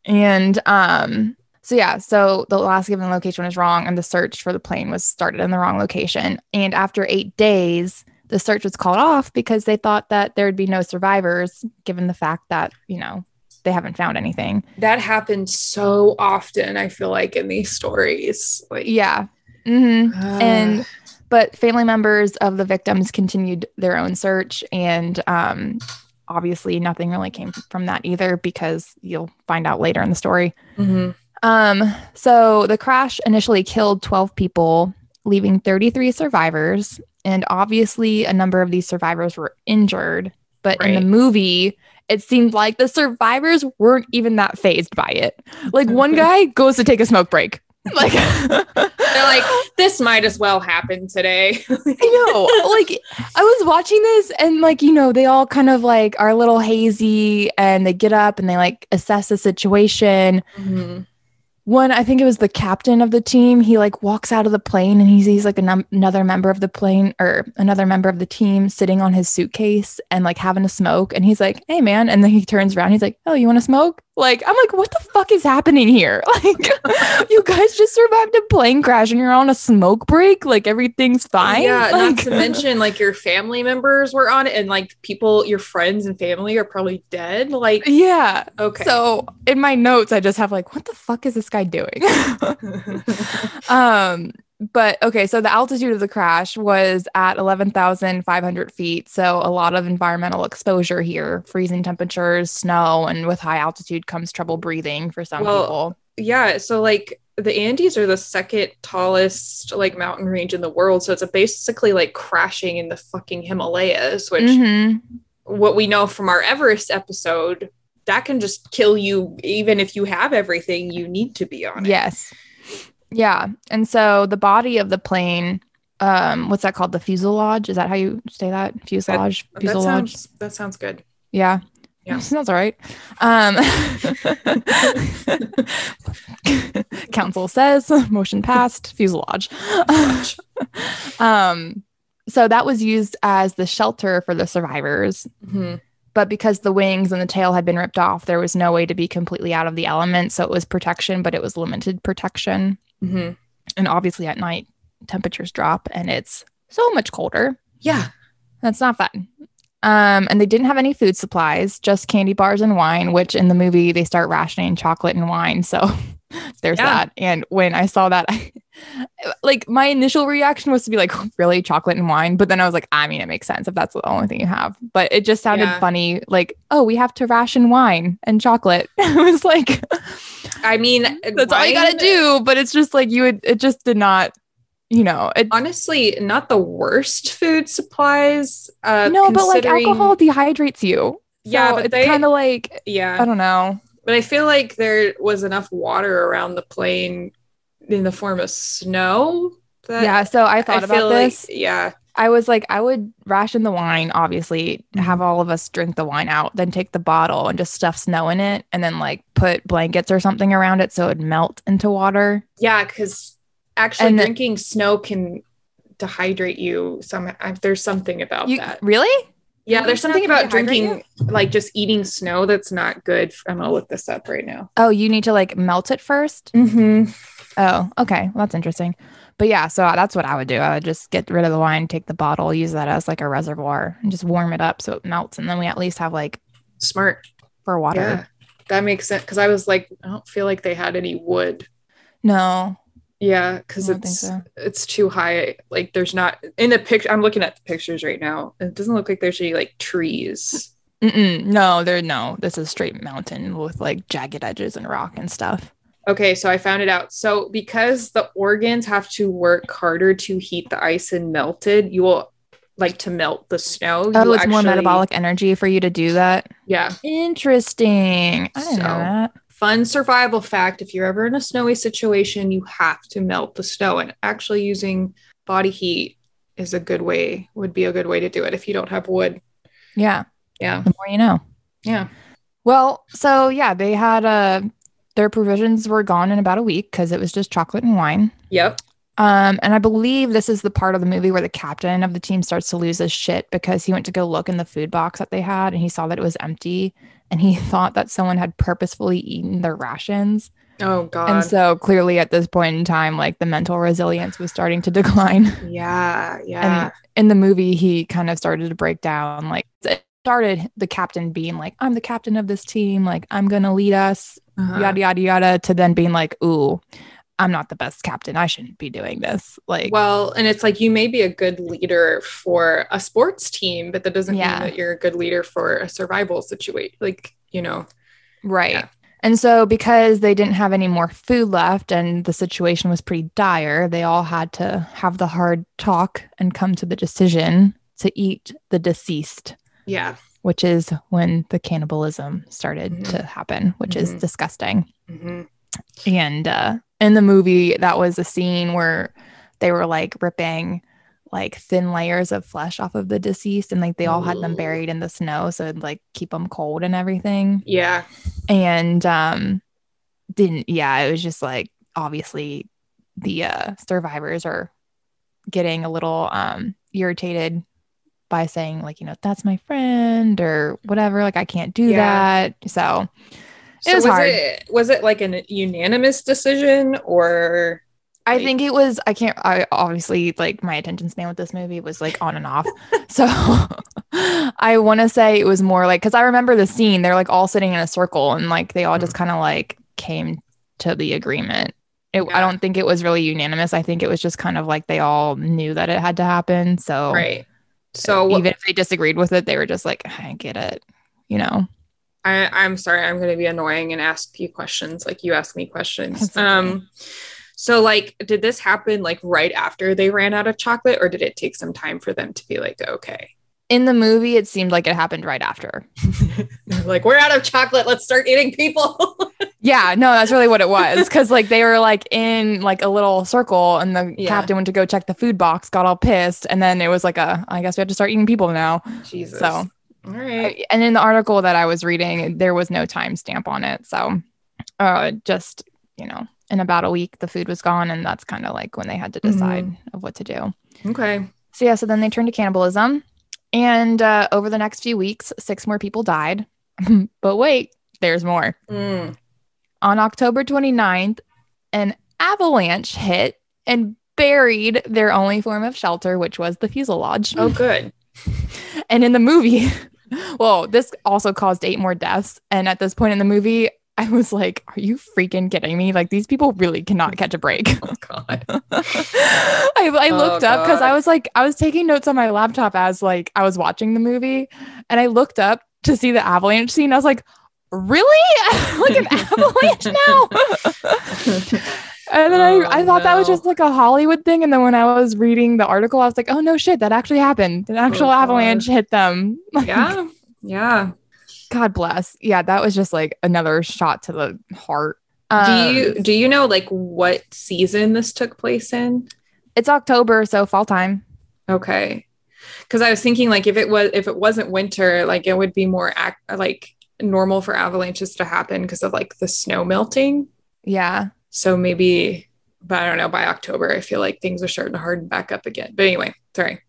And um, so yeah, so the last given location was wrong, and the search for the plane was started in the wrong location. And after eight days, the search was called off because they thought that there would be no survivors, given the fact that you know they haven't found anything. That happens so often, I feel like, in these stories. Like, Yeah. hmm uh, and but family members of the victims continued their own search and um obviously nothing really came from that either because you'll find out later in the story mhm. Um, so the crash initially killed 12 people, leaving 33 survivors. And obviously, a number of these survivors were injured. But in the movie, it seemed like the survivors weren't even that phased by it. Like one guy goes to take a smoke break. Like They're like, this might as well happen today. I know. Like I was watching this and like, you know, they all kind of like are a little hazy and they get up and they like assess the situation. Mhm. one i think it was the captain of the team he like walks out of the plane and he sees like num- another member of the plane or another member of the team sitting on his suitcase and like having a smoke and he's like hey man and then he turns around he's like oh you want to smoke like i'm like what the fuck is happening here like you guys just survived a plane crash and you're on a smoke break like everything's fine Yeah, not Like- to mention like your family members were on it and like people, your friends and family are probably dead. Like, yeah okay. so in my notes i just have like what the fuck is this guy doing um but okay so the altitude of the crash was at 11,500 feet so a lot of environmental exposure here freezing temperatures snow and with high altitude comes trouble breathing for some Well, people yeah, so like the Andes are the second tallest like mountain range in the world. So it's a basically like crashing in the fucking Himalayas, which Mhm. what we know from our Everest episode, that can just kill you even if you have everything you need to be on it. Yes. Yeah. And so the body of the plane, um, what's that called? The fuselage? Is that how you say that? Fuselage? That fuselage? sounds that sounds good. yeah. Yeah. Sounds all right. Um, council says motion passed, fuselage. um, so that was used as the shelter for the survivors. Mhm. but because the wings and the tail had been ripped off, there was no way to be completely out of the element. So it was protection, but it was limited protection. Mhm. And obviously, at night, temperatures drop and it's so much colder. Yeah. That's not fun. Um, and they didn't have any food supplies, just candy bars and wine, which in the movie they start rationing chocolate and wine. So there's Yeah. that. And when I saw that, like my initial reaction was to be like, really chocolate and wine. But then I was like, I mean, it makes sense if that's the only thing you have. But it just sounded Yeah. funny, like, oh, we have to ration wine and chocolate. it was like, I mean, that's all you gotta do. But it's just like you would, it just did not, you know, it, Honestly, not the worst food supplies. Uh, no, but like alcohol dehydrates you. Yeah, but it's kind of like, Yeah, I don't know. but I feel like there was enough water around the plane in the form of snow. That yeah. So I I thought feel about like, this. yeah, I was like, I would ration the wine, obviously, Mhm. have all of us drink the wine out, then take the bottle and just stuff snow in it, and then like put blankets or something around it so it'd melt into water. yeah, because actually And drinking snow can dehydrate you. Some I- there's something about You that. really? Yeah, there's something about drinking, like just eating snow that's not good. I'm gonna look this up right now. Oh, you need to like melt it first. Mm-hmm. Oh, okay. Well, that's interesting. But yeah, so that's what I would do. I would just get rid of the wine, take the bottle, use that as like a reservoir, and just warm it up so it melts, and then we at least have like Smart. for water. Yeah, that makes sense. Because I was like, I don't feel like they had any wood. No, Yeah, because I don't think it's so. it's too high. Like there's not in the picture. I'm looking at the pictures right now. It doesn't look like there's any like trees. Mm-mm, no, there no. This is straight mountain with like jagged edges and rock and stuff. Okay, so I found it out. So because the organs have to work harder to heat the ice and melt it, you will like to melt the snow. Oh, you'll it's more metabolic energy for you to do that. Yeah. Interesting. I didn't know that. Fun survival fact: If you're ever in a snowy situation, you have to melt the snow, and actually using body heat is a good way. Would be a good way to do it if you don't have wood. Yeah, Yeah. the more you know. Yeah. Well, so yeah, they had uh their provisions were gone in about a week because it was just chocolate and wine. Yep. Um, and I believe this is the part of the movie where the captain of the team starts to lose his shit because he went to go look in the food box that they had and he saw that it was empty and he thought that someone had purposefully eaten their rations. Oh God. And so clearly at this point in time, like the mental resilience was starting to decline. yeah. Yeah. And in the movie he kind of started to break down like started the captain being like i'm the captain of this team like i'm gonna lead us Uh-huh. yada yada yada to then being like ooh i'm not the best captain i shouldn't be doing this like Well, and it's like you may be a good leader for a sports team, but that doesn't Yeah. mean that you're a good leader for a survival situation. Like, you know, right yeah. and so because they didn't have any more food left and the situation was pretty dire they all had to have the hard talk and come to the decision to eat the deceased yeah. which is when the cannibalism started Mhm. to happen which is Mhm. disgusting hmm And uh, in the movie, that was a scene where they were like ripping like thin layers of flesh off of the deceased, and like they all had them buried in the snow, so it'd like keep them cold and everything. Yeah. And um, didn't yeah, it was just like obviously the uh, survivors are getting a little um irritated by saying like you know that's my friend or whatever like i can't do Yeah. that so So It was hard. It, was it like an unanimous decision or? I think it was I can't I obviously like my attention span with this movie was like on and off. so I want to say it was more like cuz I remember the scene they're like all sitting in a circle and like they all just mm-hmm. kind of like came to the agreement. It, I don't think it was really unanimous. I think it was just kind of like they all knew that it had to happen. So Right. So even if they disagreed with it, they were just like, I get it, you know. I, I'm sorry, I'm gonna be annoying and ask you questions like you ask me questions. Um so like did this happen like right after they ran out of chocolate or did it take some time for them to be like okay? In the movie, it seemed like it happened right after. Like, we're out of chocolate, let's start eating people. Yeah, no, that's really what it was. Cause like they were like in like a little circle and the Yeah. captain went to go check the food box, got all pissed. And then it was like a, I guess we have to start eating people now. Jesus. So, all right. and in the article that I was reading, there was no timestamp on it. So, uh, just, you know, in about a week, the food was gone. And that's kind of like when they had to decide of what to do. Okay. So, yeah, so then they turned to cannibalism. And uh, over the next few weeks, six more people died. but wait, there's more. Mm. On October 29th, an avalanche hit and buried their only form of shelter, which was the fuselage. Oh, good. And in the movie, well, this also caused eight more deaths. And at this point in the movie, I was like, are you freaking kidding me? Like, these people really cannot catch a break. Oh God. I, I Oh, looked up because I was like, I was taking notes on my laptop as like I was watching the movie, and I looked up to see the avalanche scene. I was like, really? like an avalanche now? and then Oh, I, I thought that was just like a Hollywood thing. And then when I was reading the article, I was like, oh no shit, that actually happened. An actual Oh, avalanche hit them. yeah. Yeah. God bless. Yeah, that was just like another shot to the heart. Um, do you do you know like what season this took place in? It's October, so fall time. Okay. Cuz I was thinking like if it was if it wasn't winter, like it would be more ac- like normal for avalanches to happen because of like the snow melting. Yeah. So maybe but I don't know by October I feel like things are starting to harden back up again. But anyway, sorry.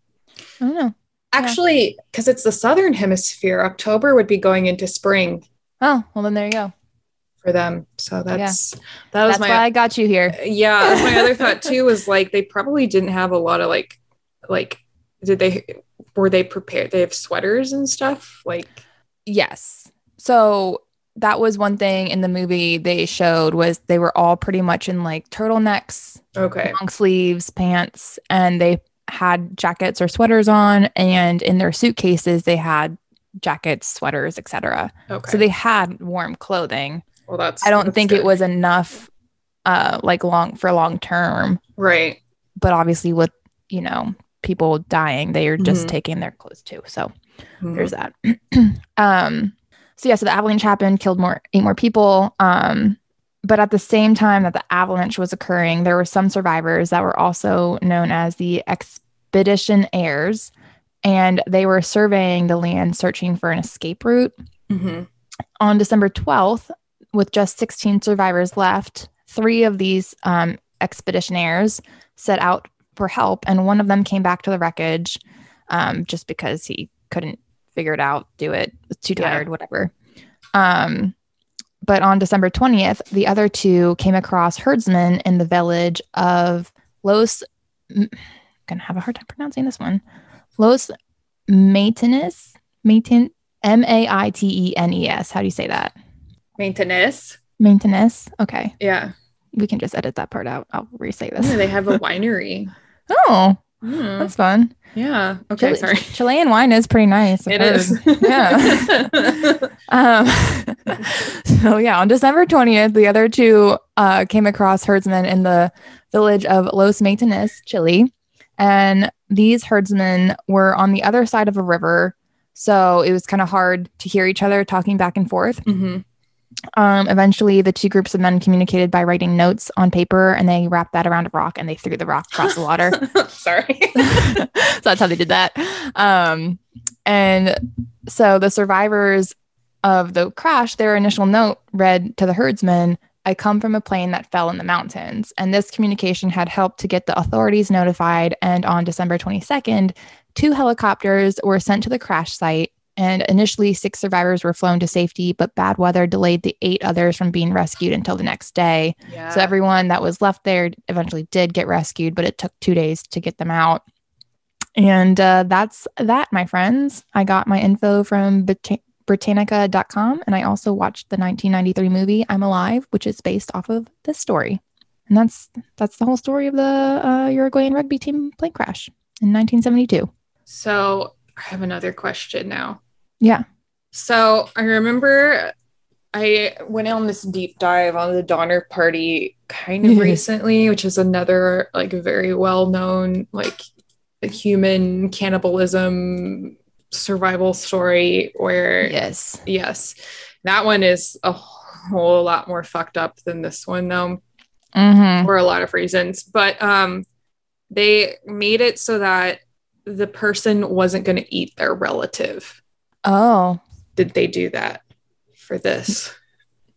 I don't know. Actually, cuz it's the southern hemisphere, October would be going into spring Oh, well then there you go. for them. So that's that was That's my why I got you here. Uh, yeah my other thought too was like they probably didn't have a lot of like like did they were they prepared they have sweaters and stuff like Yes. So that was one thing in the movie they showed was they were all pretty much in like turtlenecks, okay long sleeves, pants, and they had jackets or sweaters on and in their suitcases they had jackets, sweaters, etc. okay So they had warm clothing. well that's I don't that's think good. it was enough uh like long for long term, right but obviously with, you know, people dying, they are just Mhm. taking their clothes too. So Mhm. there's that. um, so yeah, so the avalanche happened, killed more eight more people. Um, but at the same time that the avalanche was occurring, there were some survivors that were also known as the expedition heirs, and they were surveying the land, searching for an escape route. Mhm. On December 12th, with just 16 survivors left, three of these um, expeditionaires set out for help, and one of them came back to the wreckage um, just because he couldn't figure it out, do it, too Yeah. tired, whatever. Um, but on December 20th, the other two came across herdsmen in the village of Los. I'm gonna have a hard time pronouncing this one. Los Maitenes, Maitin, M A I T E N E S. How do you say that? maintenance Maintenance. Okay, yeah we can just edit that part out. I'll re-say yeah, this. they have a winery Oh, Hmm. that's fun. yeah okay Chile- sorry Chilean wine is pretty nice. It heard. is Yeah. Um, so yeah, on December 20th, the other two uh, came across herdsmen in the village of Los Maitanes, Chile. And these herdsmen were on the other side of a river. So it was kind of hard to hear each other talking back and forth. Mhm. Um, eventually, the two groups of men communicated by writing notes on paper and they wrapped that around a rock and they threw the rock across the water. sorry so that's how they did that. Um, and so the survivors of the crash, their initial note read to the herdsmen, I come from a plane that fell in the mountains. And this communication had helped to get the authorities notified. And on December 22nd, two helicopters were sent to the crash site. And initially, six survivors were flown to safety, but bad weather delayed the eight others from being rescued until the next day. yeah So everyone that was left there eventually did get rescued, but it took two days to get them out. And uh, that's that, my friends. I got my info from Brit- Britannica.com, and I also watched the 1993 movie I'm Alive, which is based off of this story. And that's that's the whole story of the uh, Uruguayan rugby team plane crash in 1972. so i have another question now Yeah. So I remember I went on this deep dive on the Donner Party kind of recently, which is another like very well known like human cannibalism survival story where Yes. yes, that one is a whole lot more fucked up than this one though Mm-hmm. for a lot of reasons. But um, they made it so that the person wasn't going to eat their relative. Oh, Did they do that for this?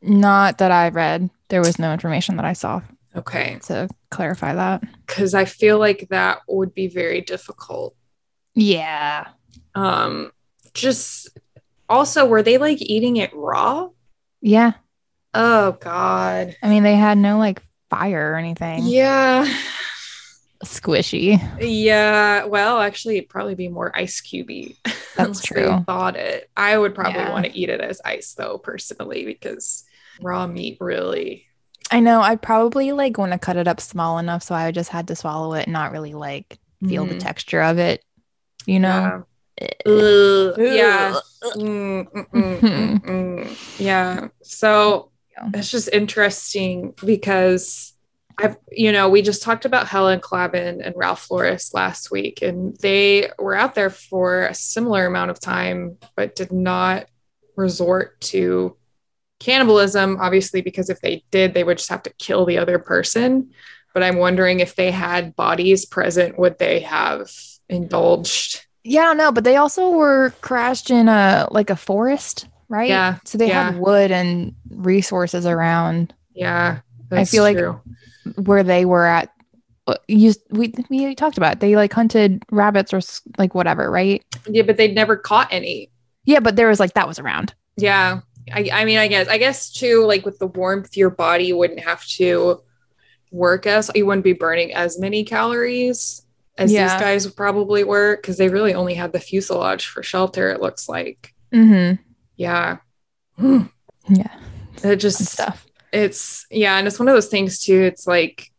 not that I read. There was no information that I saw Okay. to clarify that. Because I feel like that would be very difficult. Yeah. Um, just also, were they like eating it raw? Yeah. Oh, God. I mean, they had no like fire or anything. Yeah. Squishy. Yeah. Well, actually, it'd probably be more ice cubey. That's true. Thought it. I would probably Yeah. want to eat it as ice though, personally, because raw meat really. I know. I'd probably like want to cut it up small enough so I just had to swallow it and not really like feel the Mhm. texture of it. You know? Yeah. Ugh, yeah. Mm, mm, mm, mm, mm. Yeah. So it's just interesting because I've, you know, we just talked about Helen Clavin and Ralph Flores last week, and they were out there for a similar amount of time, but did not resort to cannibalism, obviously, because if they did, they would just have to kill the other person. But I'm wondering if they had bodies present, would they have indulged? Yeah, I don't know, but they also were crashed in a like a forest, right? Yeah, So they yeah. had wood and resources around Yeah. I feel like- true. Where they were at. uh, You we we talked about it. they like hunted rabbits or like whatever, right? Yeah, but they'd never caught any. Yeah, but there was like that was around. Yeah. I, I mean, I guess, I guess too, like with the warmth, your body wouldn't have to work as, you wouldn't be burning as many calories as Yeah. these guys probably were because they really only had the fuselage for shelter, it looks like. Mm-hmm. Yeah. Mm. Yeah, It just, stuff. It's, yeah. And it's one of those things too. It's like,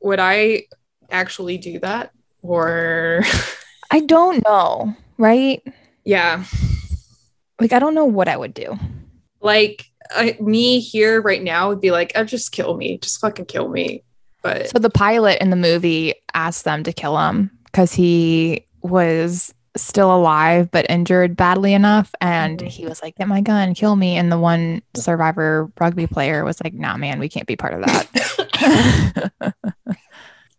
would I actually do that? Or, I don't know, right? yeah. Like I don't know what I would do. Like, I, me here right now would be like, oh, just kill me. Just fucking kill me. But So the pilot in the movie asked them to kill him because he was still alive but injured badly enough, and Mhm. he was like, "Get my gun, kill me." And the one survivor rugby player was like, "Nah, man, we can't be part of that."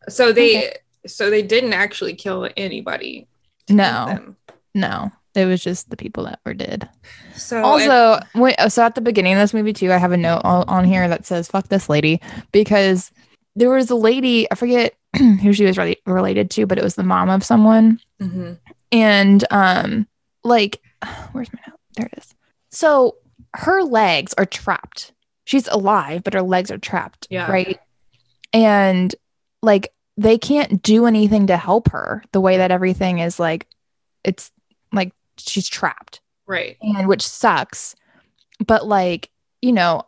So they so they didn't actually kill anybody. No. no, it was just the people that were dead. So also, wait, so at the beginning of this movie too, I have a note on, on here that says "fuck this lady" because there was a lady I forget who she was really related to, but it was the mom of someone, Mhm. And um, like, where's my note? There it is. So her legs are trapped. She's alive, but her legs are trapped. Yeah. Right. And like they can't do anything to help her the way that everything is like it's like she's trapped right. and which sucks but like you know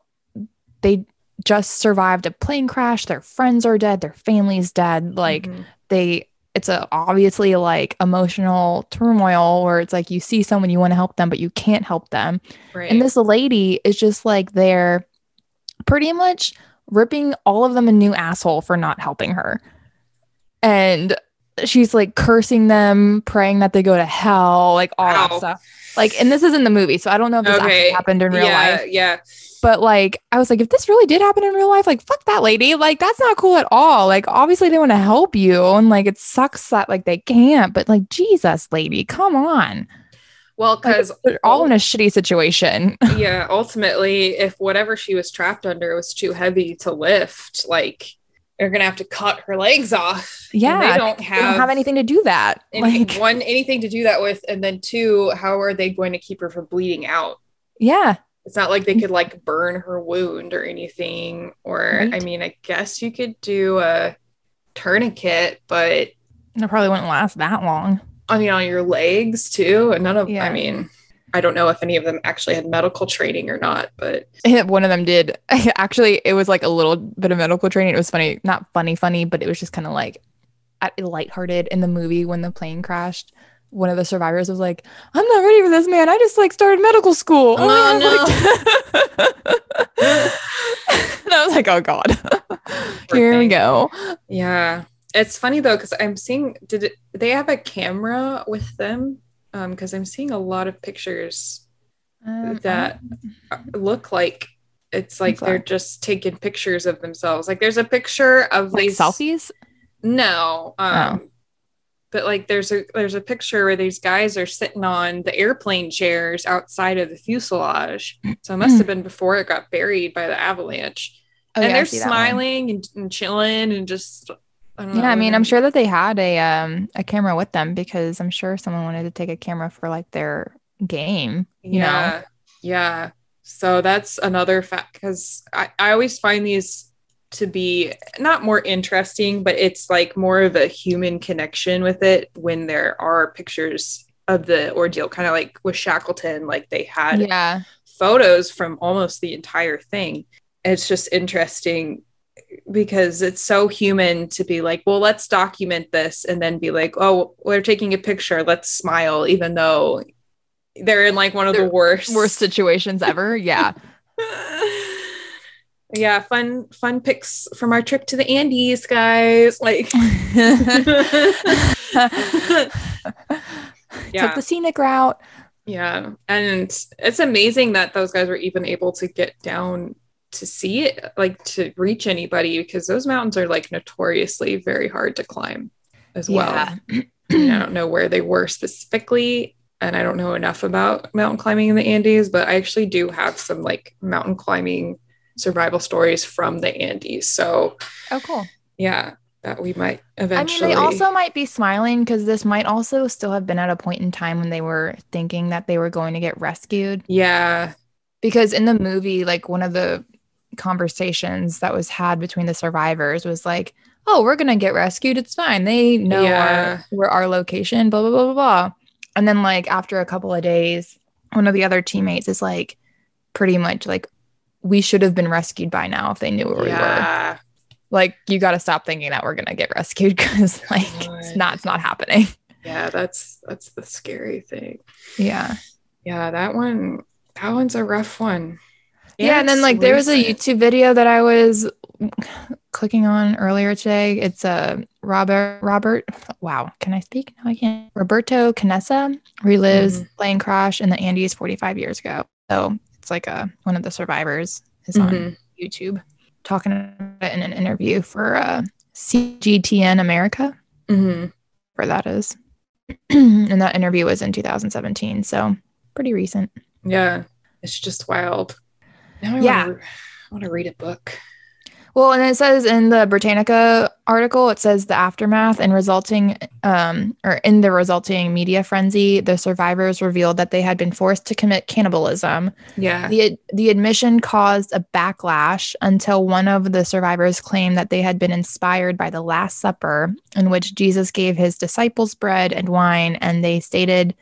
they just survived a plane crash their friends are dead their family's dead like Mhm. they it's a obviously like emotional turmoil where it's like you see someone you want to help them but you can't help them right. and this lady is just like they're pretty much ripping all of them a new asshole for not helping her. And she's like cursing them, praying that they go to hell, like all Ow. that stuff. Like, and this is in the movie, so I don't know if this Okay. actually happened in real yeah, life. yeah. But like, I was like, if this really did happen in real life, like, fuck that lady. Like, that's not cool at all. Like, obviously they want to help you, and like, it sucks that like they can't. But like, Jesus, lady, come on. Well, Like, because they're all in a shitty situation. yeah, ultimately, if whatever she was trapped under was too heavy to lift, like they're gonna have to cut her legs off. Yeah, they don't They have, don't have anything to do that. any- like, one anything to do that with, and then two, how are they going to keep her from bleeding out? yeah, It's not like they mm-hmm. could like burn her wound or anything. Or I mean, I guess you could do a tourniquet, but it probably wouldn't last that long. I mean on your legs too. And none of Yeah. I mean, I don't know if any of them actually had medical training or not, but One of them did. Actually, it was like a little bit of medical training. It was funny, not funny, funny, but it was just kind of like lighthearted in the movie when the plane crashed. One of the survivors was like, "I'm not ready for this, man. I just like started medical school." Oh, Like- and I was like, "Oh God, here we go." Yeah. It's funny though, because I'm seeing did it, they have a camera with them? Um, because I'm seeing a lot of pictures Um, that look like it's like they're just taking pictures of themselves. Like there's a picture of like these selfies. No. Um but like there's a there's a picture where these guys are sitting on the airplane chairs outside of the fuselage. So it must have been before it got buried by the avalanche. Oh, and yeah, they're see that one. smiling and, and chilling and just I don't know. Yeah, I mean, I'm sure that they had a um a camera with them because I'm sure someone wanted to take a camera for like their game. You know, yeah yeah so that's another fact because I, I always find these to be not more interesting but it's like more of a human connection with it when there are pictures of the ordeal kind of like with shackleton like they had yeah, photos from almost the entire thing. It's just interesting because it's so human to be like well let's document this and then be like oh we're taking a picture. Let's smile even though they're in like one of the They're worst worst situations ever. Yeah, yeah fun fun pics from our trip to the andes guys like yeah took the scenic route. yeah and it's amazing that those guys were even able to get down to see it like to reach anybody because those mountains are like notoriously very hard to climb as well Yeah. I don't know where they were specifically, and I don't know enough about mountain climbing in the Andes, but I actually do have some like mountain climbing survival stories from the Andes. So Oh, cool. yeah, that we might eventually. I mean, they also might be smiling because this might also still have been at a point in time when they were thinking that they were going to get rescued. yeah, Because in the movie, like one of the conversations that was had between the survivors was like, "Oh, we're gonna get rescued. It's fine. They know Yeah. our where our location." Blah blah blah blah blah. And then like after a couple of days, one of the other teammates is like, pretty much like, "We should have been rescued by now if they knew where we were." yeah, Like, you got to stop thinking that we're gonna get rescued because like it's not it's not happening. yeah. That's that's the scary thing. Yeah. Yeah, that one. That one's a rough one. Yeah, and then like there was a. YouTube video that I was clicking on earlier today. It's a Robert Robert. Wow, can I speak? No, I can't. Roberto Canessa relives Mhm. plane crash in the Andes 45 years ago. So it's like a one of the survivors is on Mhm. YouTube talking about it in an interview for uh, CGTN America, Mhm. where that is. and that interview was in 2017, so pretty recent. Yeah, it's just wild. Now I Yeah. wanna, I want to read a book. Well, and it says in the Britannica article, it says the aftermath and resulting, um, or in the resulting media frenzy, the survivors revealed that they had been forced to commit cannibalism. Yeah. The the admission caused a backlash until one of the survivors claimed that they had been inspired by the Last Supper, in which Jesus gave his disciples bread and wine, and they stated,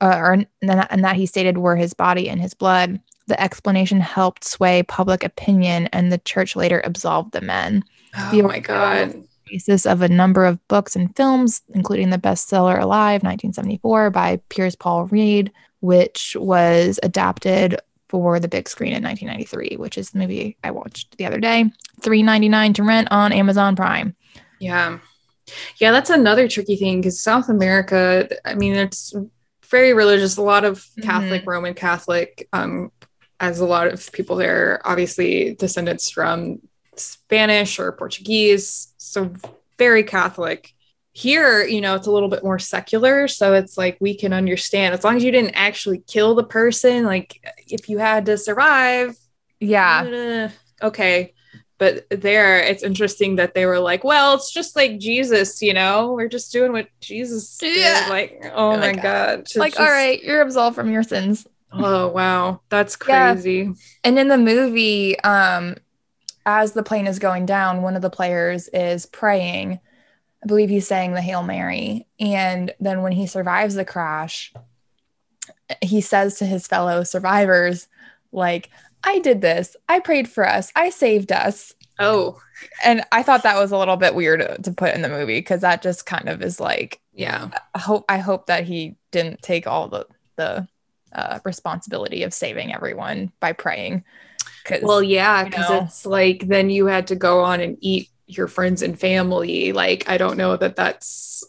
uh, or and that, and that he stated were his body and his blood. The explanation helped sway public opinion, and the church later absolved the men. Oh The my god. Basis of a number of books and films, including the bestseller Alive, 1974, by Piers Paul Read, which was adapted for the big screen in 1993, which is the movie I watched the other day. $3.99 to rent on Amazon Prime. Yeah. Yeah, that's another tricky thing because South America, I mean, it's very religious, a lot of Catholic, Roman Catholic, um, as a lot of people there, obviously descendants from Spanish or Portuguese, so very Catholic. Here, you know, it's a little bit more secular, so it's like we can understand as long as you didn't actually kill the person, like if you had to survive, Yeah. uh, okay. But there, it's interesting that they were like, well, it's just like Jesus, you know, we're just doing what Jesus did. Yeah. Like, oh You're my like, God. It's like, just- all right, you're absolved from your sins. Oh, wow. That's Yeah. crazy. And in the movie, um, as the plane is going down, one of the players is praying. I believe he's saying the Hail Mary. And then when he survives the crash, he says to his fellow survivors, like, I did this. I prayed for us. I saved us. Oh, and I thought that was a little bit weird to put in the movie because that just kind of is like yeah. I hope I hope that he didn't take all the the uh, responsibility of saving everyone by praying. Well, yeah, you because know. it's like then you had to go on and eat your friends and family. Like, I don't know that that's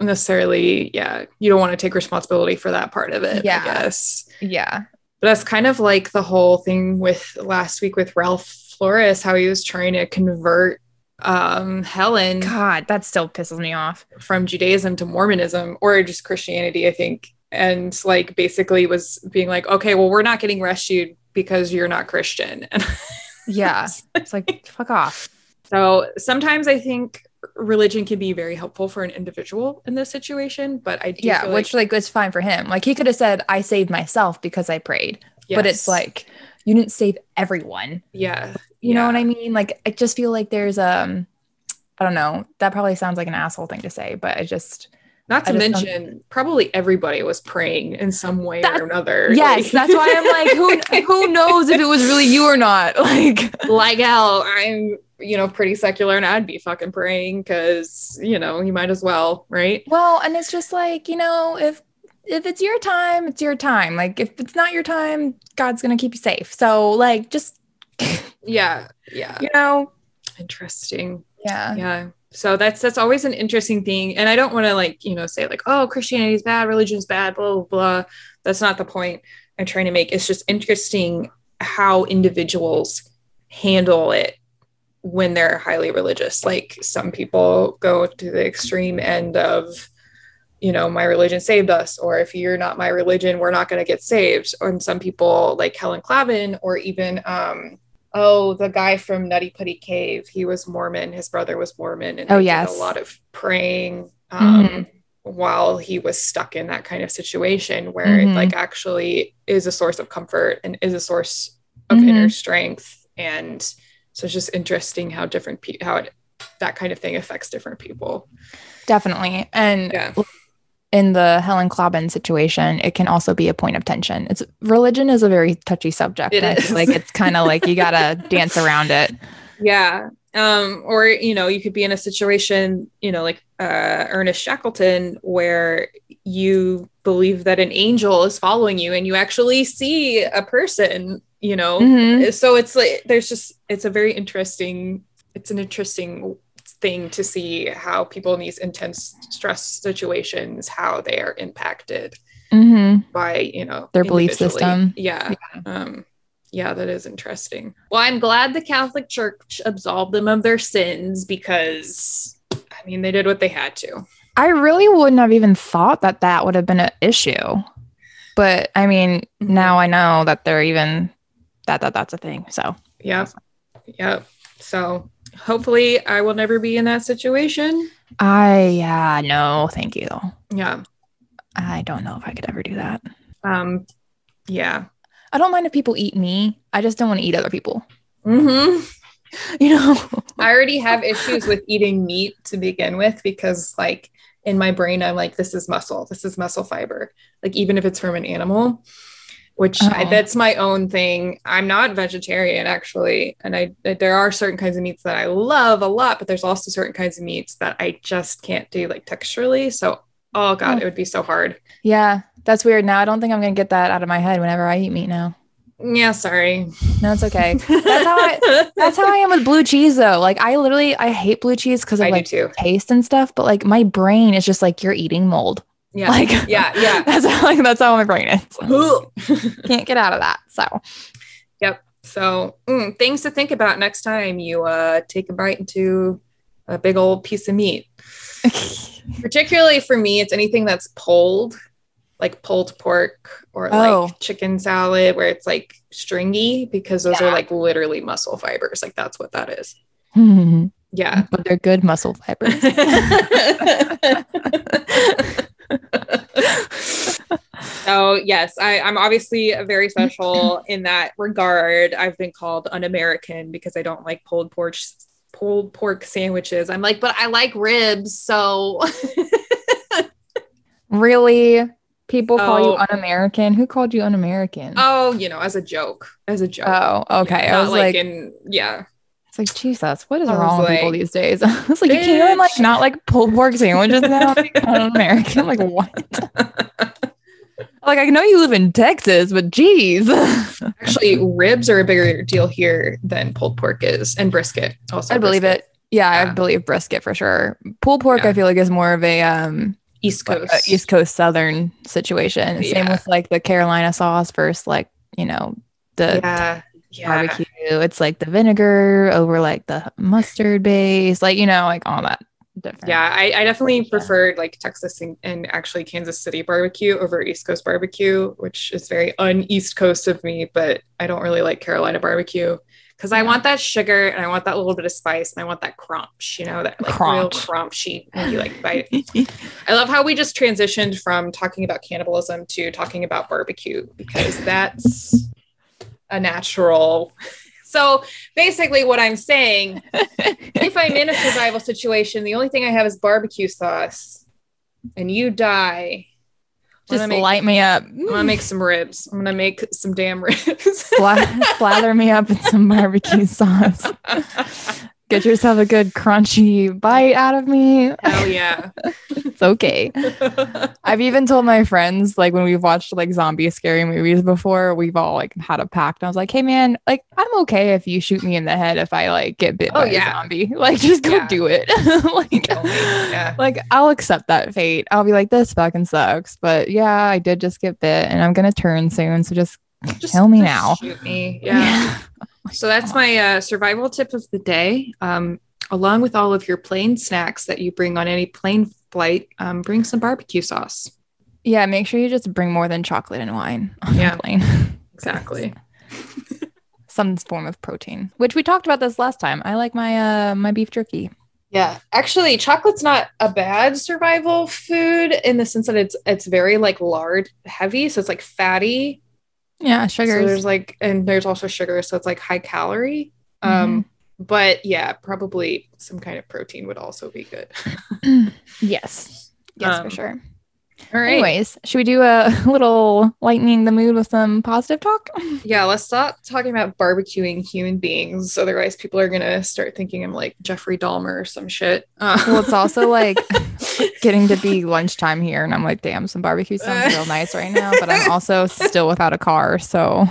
necessarily, yeah, you don't want to take responsibility for that part of it, Yeah. I guess. yeah, But that's kind of like the whole thing with last week with Ralph Flores, how he was trying to convert um Helen God, that still pisses me off. from Judaism to Mormonism or just Christianity, I think. And like basically was being like, okay, well, we're not getting rescued because you're not Christian. And Yeah, it's like fuck off. so sometimes I think religion can be very helpful for an individual in this situation, but I do Yeah, which like was fine for him. Like he could have said, "I saved myself because I prayed," but it's like you didn't save everyone. yeah, You know what. I mean? Like I just feel like there's um, I don't know. That probably sounds like an asshole thing to say, but I just Not to just don't- mention, probably everybody was praying in some way That- or another. yes, Like- that's why I'm like, who who knows if it was really you or not? Like like hell, I'm you know pretty secular, and I'd be fucking praying because you know you might as well, right? Well, and it's just like, you know, if if it's your time, it's your time. Like if it's not your time, God's going to keep you safe. So like just Yeah, yeah, you know, interesting. yeah. yeah so that's that's always an interesting thing. And i don't want to like you know say like oh christianity is bad religion's bad blah blah blah. That's not the point i'm trying to make. It's just interesting how individuals handle it when they're highly religious. Like some people go to the extreme end of you know my religion saved us or if you're not my religion we're not going to get saved. And some people like helen clavin or even um oh the guy from nutty putty cave he was mormon his brother was mormon and Oh, yes. a lot of praying um Mhm. while he was stuck in that kind of situation where Mhm. it like actually is a source of comfort and is a source of Mhm. inner strength and so it's just interesting how different how it that kind of thing affects different people Definitely. And yeah in the Helen Clavin situation, it can also be a point of tension. It's religion is a very touchy subject. It is. like it's kind of like you got to dance around it. Yeah. Um, or you know, you could be in a situation, you know, like uh Ernest Shackleton, where you believe that an angel is following you and you actually see a person, you know. Mhm. So it's like there's just it's a very interesting, it's an interesting thing to see how people in these intense stress situations, how they are impacted Mhm. by you know Their belief system. yeah um yeah that is interesting well i'm glad the catholic church absolved them of their sins because i mean they did what they had to I really wouldn't have even thought that that would have been an issue. But I mean, Mhm. now I know that they're even that that that's a thing. So yeah yeah so hopefully i will never be in that situation I yeah, no, thank you. yeah I don't know if I could ever do that. um yeah I don't mind if people eat me. I just don't want to eat other people. hmm You know? i already have issues with eating meat to begin with because like in my brain i'm like this is muscle this is muscle fiber like even if it's from an animal which I, Oh. that's my own thing i'm not vegetarian actually and i there are certain kinds of meats that i love a lot but there's also certain kinds of meats that i just can't do like texturally so oh god Oh. it would be so hard Yeah, that's weird. Now I don't think I'm gonna get that out of my head whenever I eat meat now. yeah sorry No, it's okay. That's how I that's how I am with blue cheese though. Like I literally I hate blue cheese because of i like taste and stuff, but like my brain is just like you're eating mold. Yeah Like yeah yeah that's how, like that's how my brain is. Can't get out of that. So Yep. So mm, things to think about next time you uh, take a bite into a big old piece of meat. Particularly for me, it's anything that's pulled, like pulled pork or Oh. like chicken salad, where it's like stringy, because those are like literally muscle fibers. Like that's what that is. Yeah. But they're good muscle fibers. So oh, yes, I, I'm obviously very special in that regard. I've been called un-American because I don't like pulled pork pulled pork sandwiches. I'm like, but I like ribs, so really? People call you Oh. un-American? Who called you un-American? oh, you know, as a joke, as a joke. Oh, okay. Not I was like, in yeah, It's like Jesus, what is wrong with people these days? I was like, you can't even like not like pulled pork sandwiches now. Like, I'm American. I'm like, what? like I know you live in Texas, but geez. Actually, ribs are a bigger deal here than pulled pork is, and brisket. Also, I believe brisket. it. Yeah, I believe brisket for sure. Pulled pork, Yeah. I feel like is more of a um East Coast. East Coast Southern situation. Same Yeah. with like the Carolina sauce versus like you know the yeah, yeah. barbecue. It's like the vinegar over like the mustard base, like you know, like all that different. Yeah, I, I definitely preferred like Texas and, and actually Kansas City barbecue over East Coast barbecue, which is very un-East Coast of me, but I don't really like Carolina barbecue because I want that sugar and I want that little bit of spice and I want that crunch, you know, that like real Crunch. crunchy when you like bite. I love how we just transitioned from talking about cannibalism to talking about barbecue because that's a natural. So basically, what I'm saying if I'm in a survival situation, the only thing I have is barbecue sauce, and you die. Just make, light me up. I'm gonna make some ribs. I'm gonna make some damn ribs. Slather me up in some barbecue sauce. Get yourself a good crunchy bite out of me. Hell yeah. It's okay. I've even told my friends, like when we've watched like zombie scary movies before, we've all like had a pact. I was like, hey man, like I'm okay if you shoot me in the head if I like get bit Oh, by yeah. a zombie. Like just go Yeah. do it. like, Yeah. like I'll accept that fate. I'll be like, this fucking sucks. But yeah, I did just get bit and I'm gonna turn soon. So just Just, Kill me just now. Shoot me. Yeah. So that's my uh, survival tip of the day. Um, along with all of your plane snacks that you bring on any plane flight, um, bring some barbecue sauce. Yeah, make sure you just bring more than chocolate and wine on Yeah. the plane. Exactly. Some form of protein, which we talked about this last time. I like my uh my beef jerky. Yeah, actually, chocolate's not a bad survival food in the sense that it's it's very like lard heavy, so it's like fatty. Yeah, So sugars. there's like, and there's also sugar, so it's like high calorie. Um, but yeah, probably some kind of protein would also be good. yes. Yes, Um, for sure. All right. Anyways, should we do a little lightening the mood with some positive talk? Yeah, let's stop talking about barbecuing human beings. Otherwise, people are gonna start thinking I'm like Jeffrey Dahmer or some shit. Uh, Well, it's also like getting to be lunchtime here, and I'm like, damn, some barbecue sounds real nice right now. But I'm also still without a car, so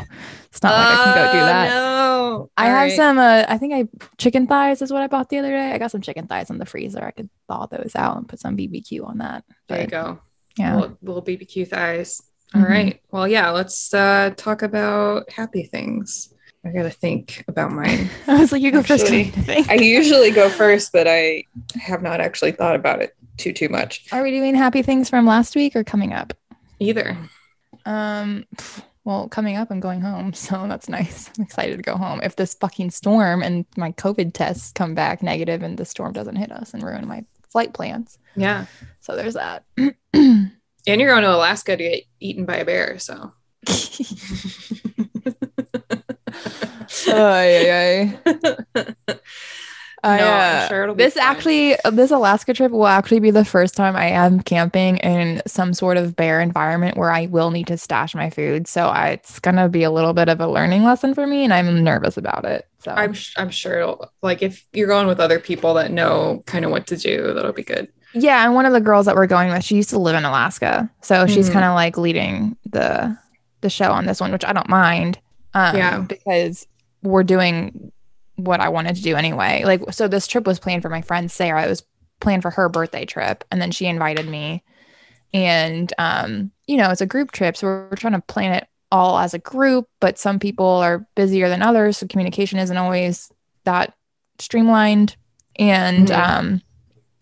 it's not like I can go do Oh, that. No. I All have right. some. Uh, I think I chicken thighs is what I bought the other day. I got some chicken thighs in the freezer. I could thaw those out and put some BBQ on that. There you go. Yeah. Little, little BBQ thighs. All Mhm. right. Well, yeah. Let's uh, talk about happy things. I gotta think about mine. I was like, you go first. Actually, I. I usually go first, but I have not actually thought about it too too much Are we doing happy things from last week or coming up? either. Um, well, coming up, I'm going home, so that's nice. I'm excited to go home. If this fucking storm and my COVID tests come back negative and the storm doesn't hit us and ruin my flight plans, Yeah. so there's that. And you're going to Alaska to get eaten by a bear, so. Ay, ay, ay. I, No, I'm uh, sure it'll be this actually, this Alaska trip will actually be the first time I am camping in some sort of bear environment where I will need to stash my food. So I, it's gonna be a little bit of a learning lesson for me, and I'm nervous about it. So I'm sh- I'm sure it'll like if you're going with other people that know kind of what to do, that'll be good. Yeah, and one of the girls that we're going with, she used to live in Alaska, so she's Mhm. kind of like leading the the show on this one, which I don't mind. Um, Yeah. because we're doing what I wanted to do anyway. Like, so this trip was planned for my friend Sarah. It was planned for her birthday trip, and then she invited me. And um, you know, it's a group trip, so we're, we're trying to plan it all as a group. But some people are busier than others, so communication isn't always that streamlined. And Mhm. um,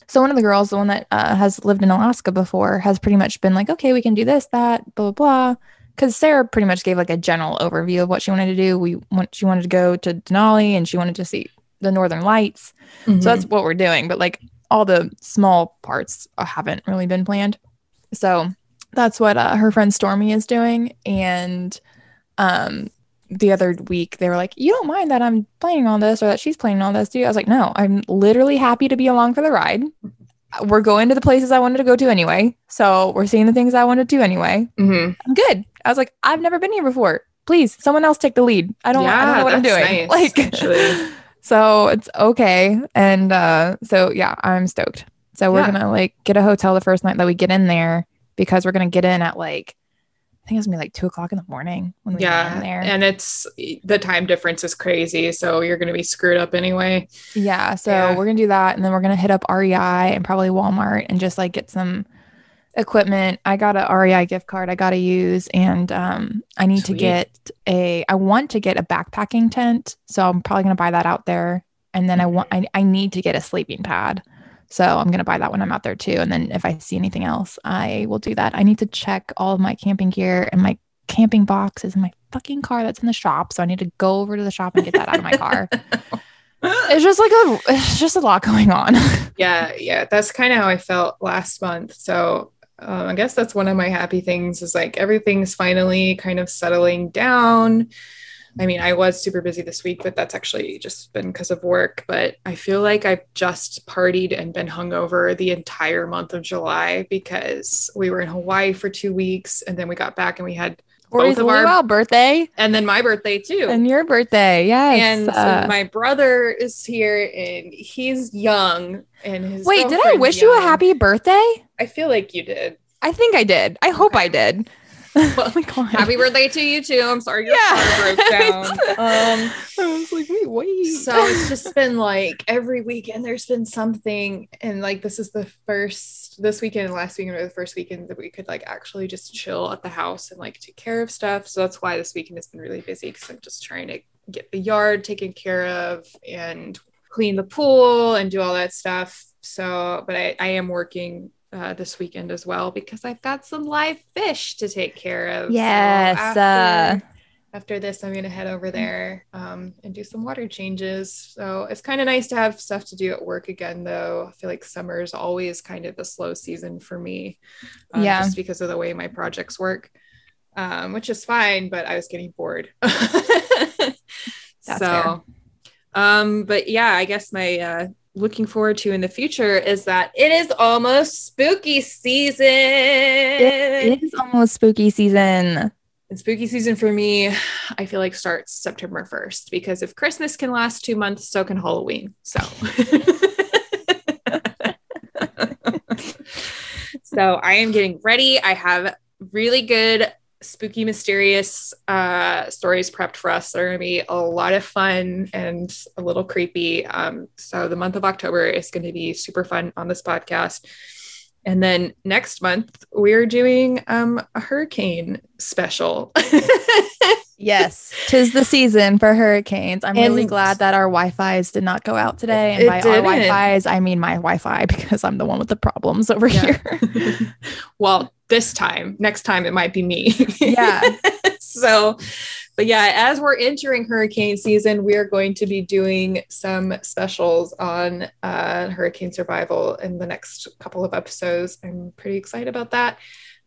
so one of the girls, the one that uh, has lived in Alaska before, has pretty much been like, okay, we can do this, that, blah blah blah. Because Sarah pretty much gave like a general overview of what she wanted to do. We want she wanted to go to Denali and she wanted to see the Northern Lights. Mm-hmm. So that's what we're doing. But like all the small parts haven't really been planned. So that's what uh, her friend Stormy is doing. And um, the other week they were like, "You don't mind that I'm planning all this or that she's planning all this, do you?" I was like, "No, I'm literally happy to be along for the ride. We're going to the places I wanted to go to anyway. So we're seeing the things I want to do anyway. hmm I'm good." I was like, "I've never been here before. Please, someone else take the lead. I don't, I don't know what I'm doing." nice, like, actually. So it's okay. And uh, so yeah, I'm stoked. So we're Yeah. gonna like get a hotel the first night that we get in there because we're gonna get in at like I think it's gonna be like two o'clock in the morning when we get Yeah. in there. And it's the time difference is crazy. So you're to be screwed up anyway. yeah, so Yeah. we're gonna do that, and then we're gonna hit up REI and probably Walmart and just like get some equipment. I got a REI gift card I gotta use, and um, I need Sweet. to get a. I want to get a backpacking tent, so I'm probably gonna buy that out there. And then I want. I, I need to get a sleeping pad, so I'm gonna buy that when I'm out there too. And then if I see anything else, I will do that. I need to check all of my camping gear and my camping box is in my fucking car that's in the shop. So I need to go over to the shop and get that out of my car. It's just like a. It's just a lot going on. yeah. Yeah. That's kind of how I felt last month. So um, I guess that's one of my happy things is like everything's finally kind of settling down. I mean, I was super busy this week, but that's actually just been because of work. But I feel like I've just partied and been hungover the entire month of July because we were in Hawaii for two weeks and then we got back and we had Corey's of our- birthday and then my birthday too. and your birthday. Yes. and so uh, my brother is here and he's young and his wait, did I wish you a happy birthday? I feel like you did. I think I did. I hope I did. Well, oh. Happy birthday to you too. I'm sorry your Yeah. car broke down. Um I was like, wait, wait. so it's just been like every weekend there's been something and like this is the first this weekend and last weekend were the first weekend that we could like actually just chill at the house and like take care of stuff so that's why this weekend has been really busy because i'm just trying to get the yard taken care of and clean the pool and do all that stuff so but i, I am working uh, this weekend as well because I've got some live fish to take care of. So Yes, after- after this, I'm gonna head over there um, and do some water changes. So it's kind of nice to have stuff to do at work again, though. I feel like summer is always kind of the slow season for me, um, Yeah. just because of the way my projects work, um, which is fine. But I was getting bored. So, fair. um, but yeah, I guess my uh, looking forward to in the future is that it is almost spooky season. it is almost spooky season. And spooky season for me, I feel like starts September 1st because if Christmas can last two months, so can Halloween. So, so I am getting ready. I have really good spooky, mysterious uh, stories prepped for us. They're going to be a lot of fun and a little creepy. Um, so the month of October is going to be super fun on this podcast. And then next month we're doing um, a hurricane special. Yes, tis the season for hurricanes. I'm really glad that our Wi-Fi's did not go out today. And by our didn't. Wi-Fi's, I mean my Wi-Fi because I'm the one with the problems over Yeah. here. well, this time, next time it might be me. Yeah. so, but yeah, as we're entering hurricane season, we are going to be doing some specials on uh, hurricane survival in the next couple of episodes. I'm pretty excited about that.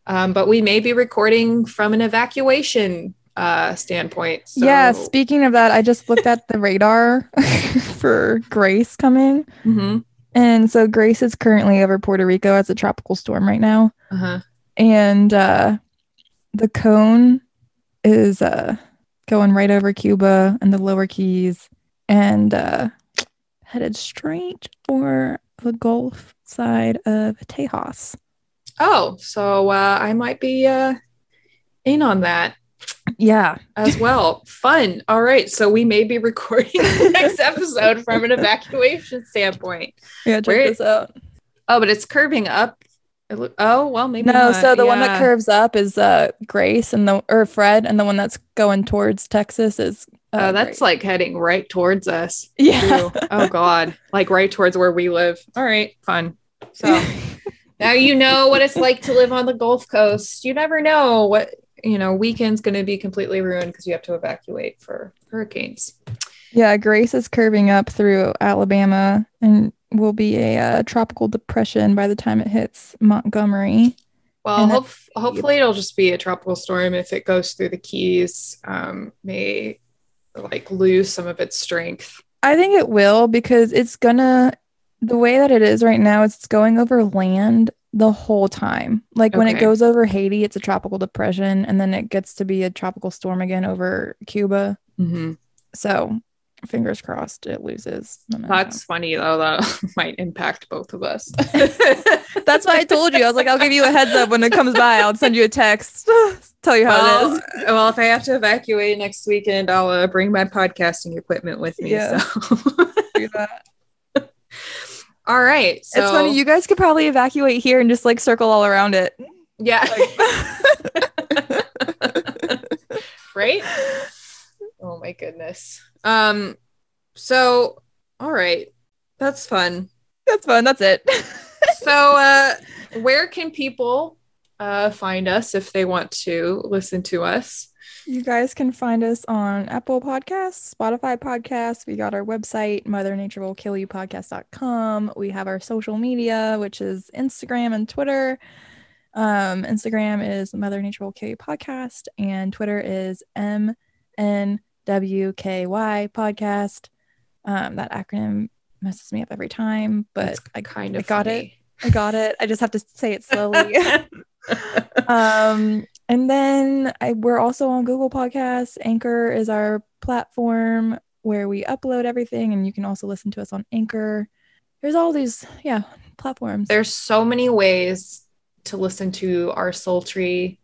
Um, but we may be recording from an evacuation uh, standpoint. So, Yeah, speaking of that, I just looked at the radar for Grace coming. Mhm. And so Grace is currently over Puerto Rico as a tropical storm right now. Uh-huh. And uh, the cone is uh, going right over Cuba and the lower keys and uh, headed straight for the Gulf side of Tejas. Oh, so uh, I might be uh, in on that. Yeah. as well. Fun. All right. So we may be recording the next episode from an evacuation standpoint. Yeah, check Where- this out. Oh, but it's curving up. Oh, well, maybe. No, not. so the one that curves up is uh Grace and the or Fred and the one that's going towards Texas is uh, Oh, that's Grace. like heading right towards us. yeah. Oh, God. Like right towards where we live. All right. Fun. So now you know what it's like to live on the Gulf Coast. You never know what, you know, weekend's going to be completely ruined because you have to evacuate for hurricanes. Yeah, Grace is curving up through Alabama and will be a uh, tropical depression by the time it hits Montgomery. Well, hope, hopefully it'll just be a tropical storm. If it goes through the Keys, um, may like lose some of its strength. I think it will because it's gonna the way that it is right now, is it's going over land the whole time. Like when it goes over Haiti, it's a tropical depression, and then it gets to be a tropical storm again over Cuba. Mm-hmm. So fingers crossed it loses. momentum. That's funny though. That might impact both of us. That's why I told you. I was like, I'll give you a heads up when it comes by. I'll send you a text, tell you how well, it is. well, if I have to evacuate next weekend, I'll uh, bring my podcasting equipment with me. Yeah. So. Do that. All right. So it's funny. You guys could probably evacuate here and just like circle all around it. yeah. right? Oh my goodness. Um so all right. That's fun. That's fun. That's it. So uh where can people uh find us if they want to listen to us? You guys can find us on Apple Podcasts, Spotify Podcasts. We got our website, Mother Nature Will Kill You Podcast.com. We have our social media, which is Instagram and Twitter. Um, Instagram is Mother Nature Will Kill You Podcast, and Twitter is MNWKY Podcast. Um, that acronym messes me up every time, but It's I kind of I got funny. I got it. I just have to say it slowly. um and then I, we're also on google podcasts anchor is our platform where we upload everything and you can also listen to us on anchor there's all these yeah platforms There's so many ways to listen to our sultry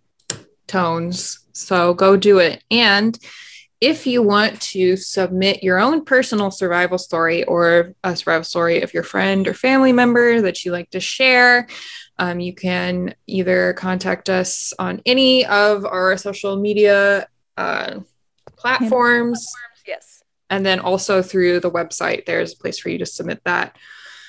tones. So go do it. And if you want to submit your own personal survival story or a survival story of your friend or family member that you like to share, um, you can either contact us on any of our social media uh, platforms yes and then also through the website. There's a place for you to submit that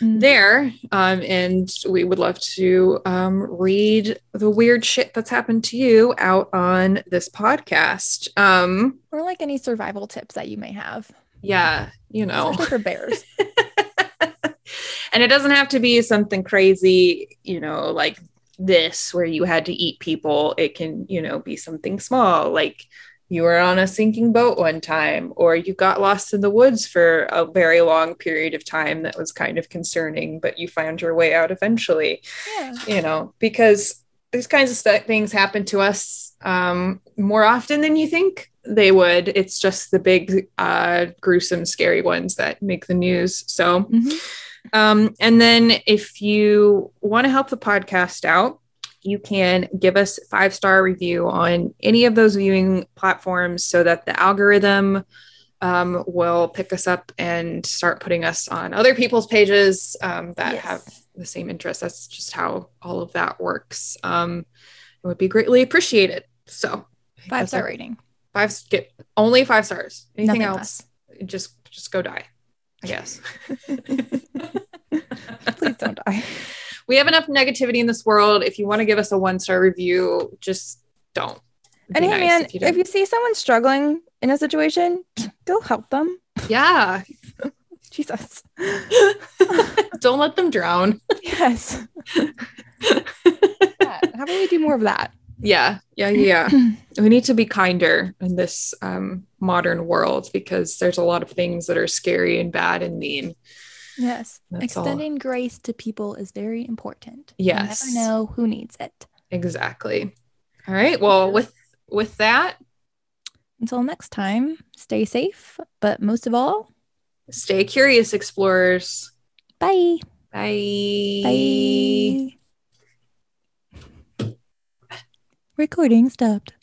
Mm. there. Um, and we would love to um, read the weird shit that's happened to you out on this podcast. Um, or like any survival tips that you may have yeah, you know. especially for bears and it doesn't have to be something crazy, you know, like this where you had to eat people. It can, you know, be something small, like you were on a sinking boat one time, or you got lost in the woods for a very long period of time that was kind of concerning, but you found your way out eventually, yeah you know, because these kinds of st- things happen to us um, more often than you think they would. It's just the big, uh, gruesome, scary ones that make the news. So, Mhm. Um, and then if you want to help the podcast out, you can give us five star review on any of those viewing platforms so that the algorithm um, will pick us up and start putting us on other people's pages um, that Yes. have the same interests. That's just how all of that works. Um, it would be greatly appreciated. So five star rating five get only five stars. Anything Nothing else, just just go die. I guess. please don't die we have enough negativity in this world. If you want to give us a one star review, just don't. And hey nice man if you if you see someone struggling in a situation go help them yeah, jesus don't let them drown. yes Yeah, how about we do more of that Yeah, yeah, yeah. we need to be kinder in this um, modern world because there's a lot of things that are scary and bad and mean. Yes. That's all. Extending grace to people is very important. Yes. You never know who needs it. Exactly. All right. Well, with with that, Until next time, stay safe, but most of all, stay curious, explorers. bye. Bye. Bye. Recording stopped.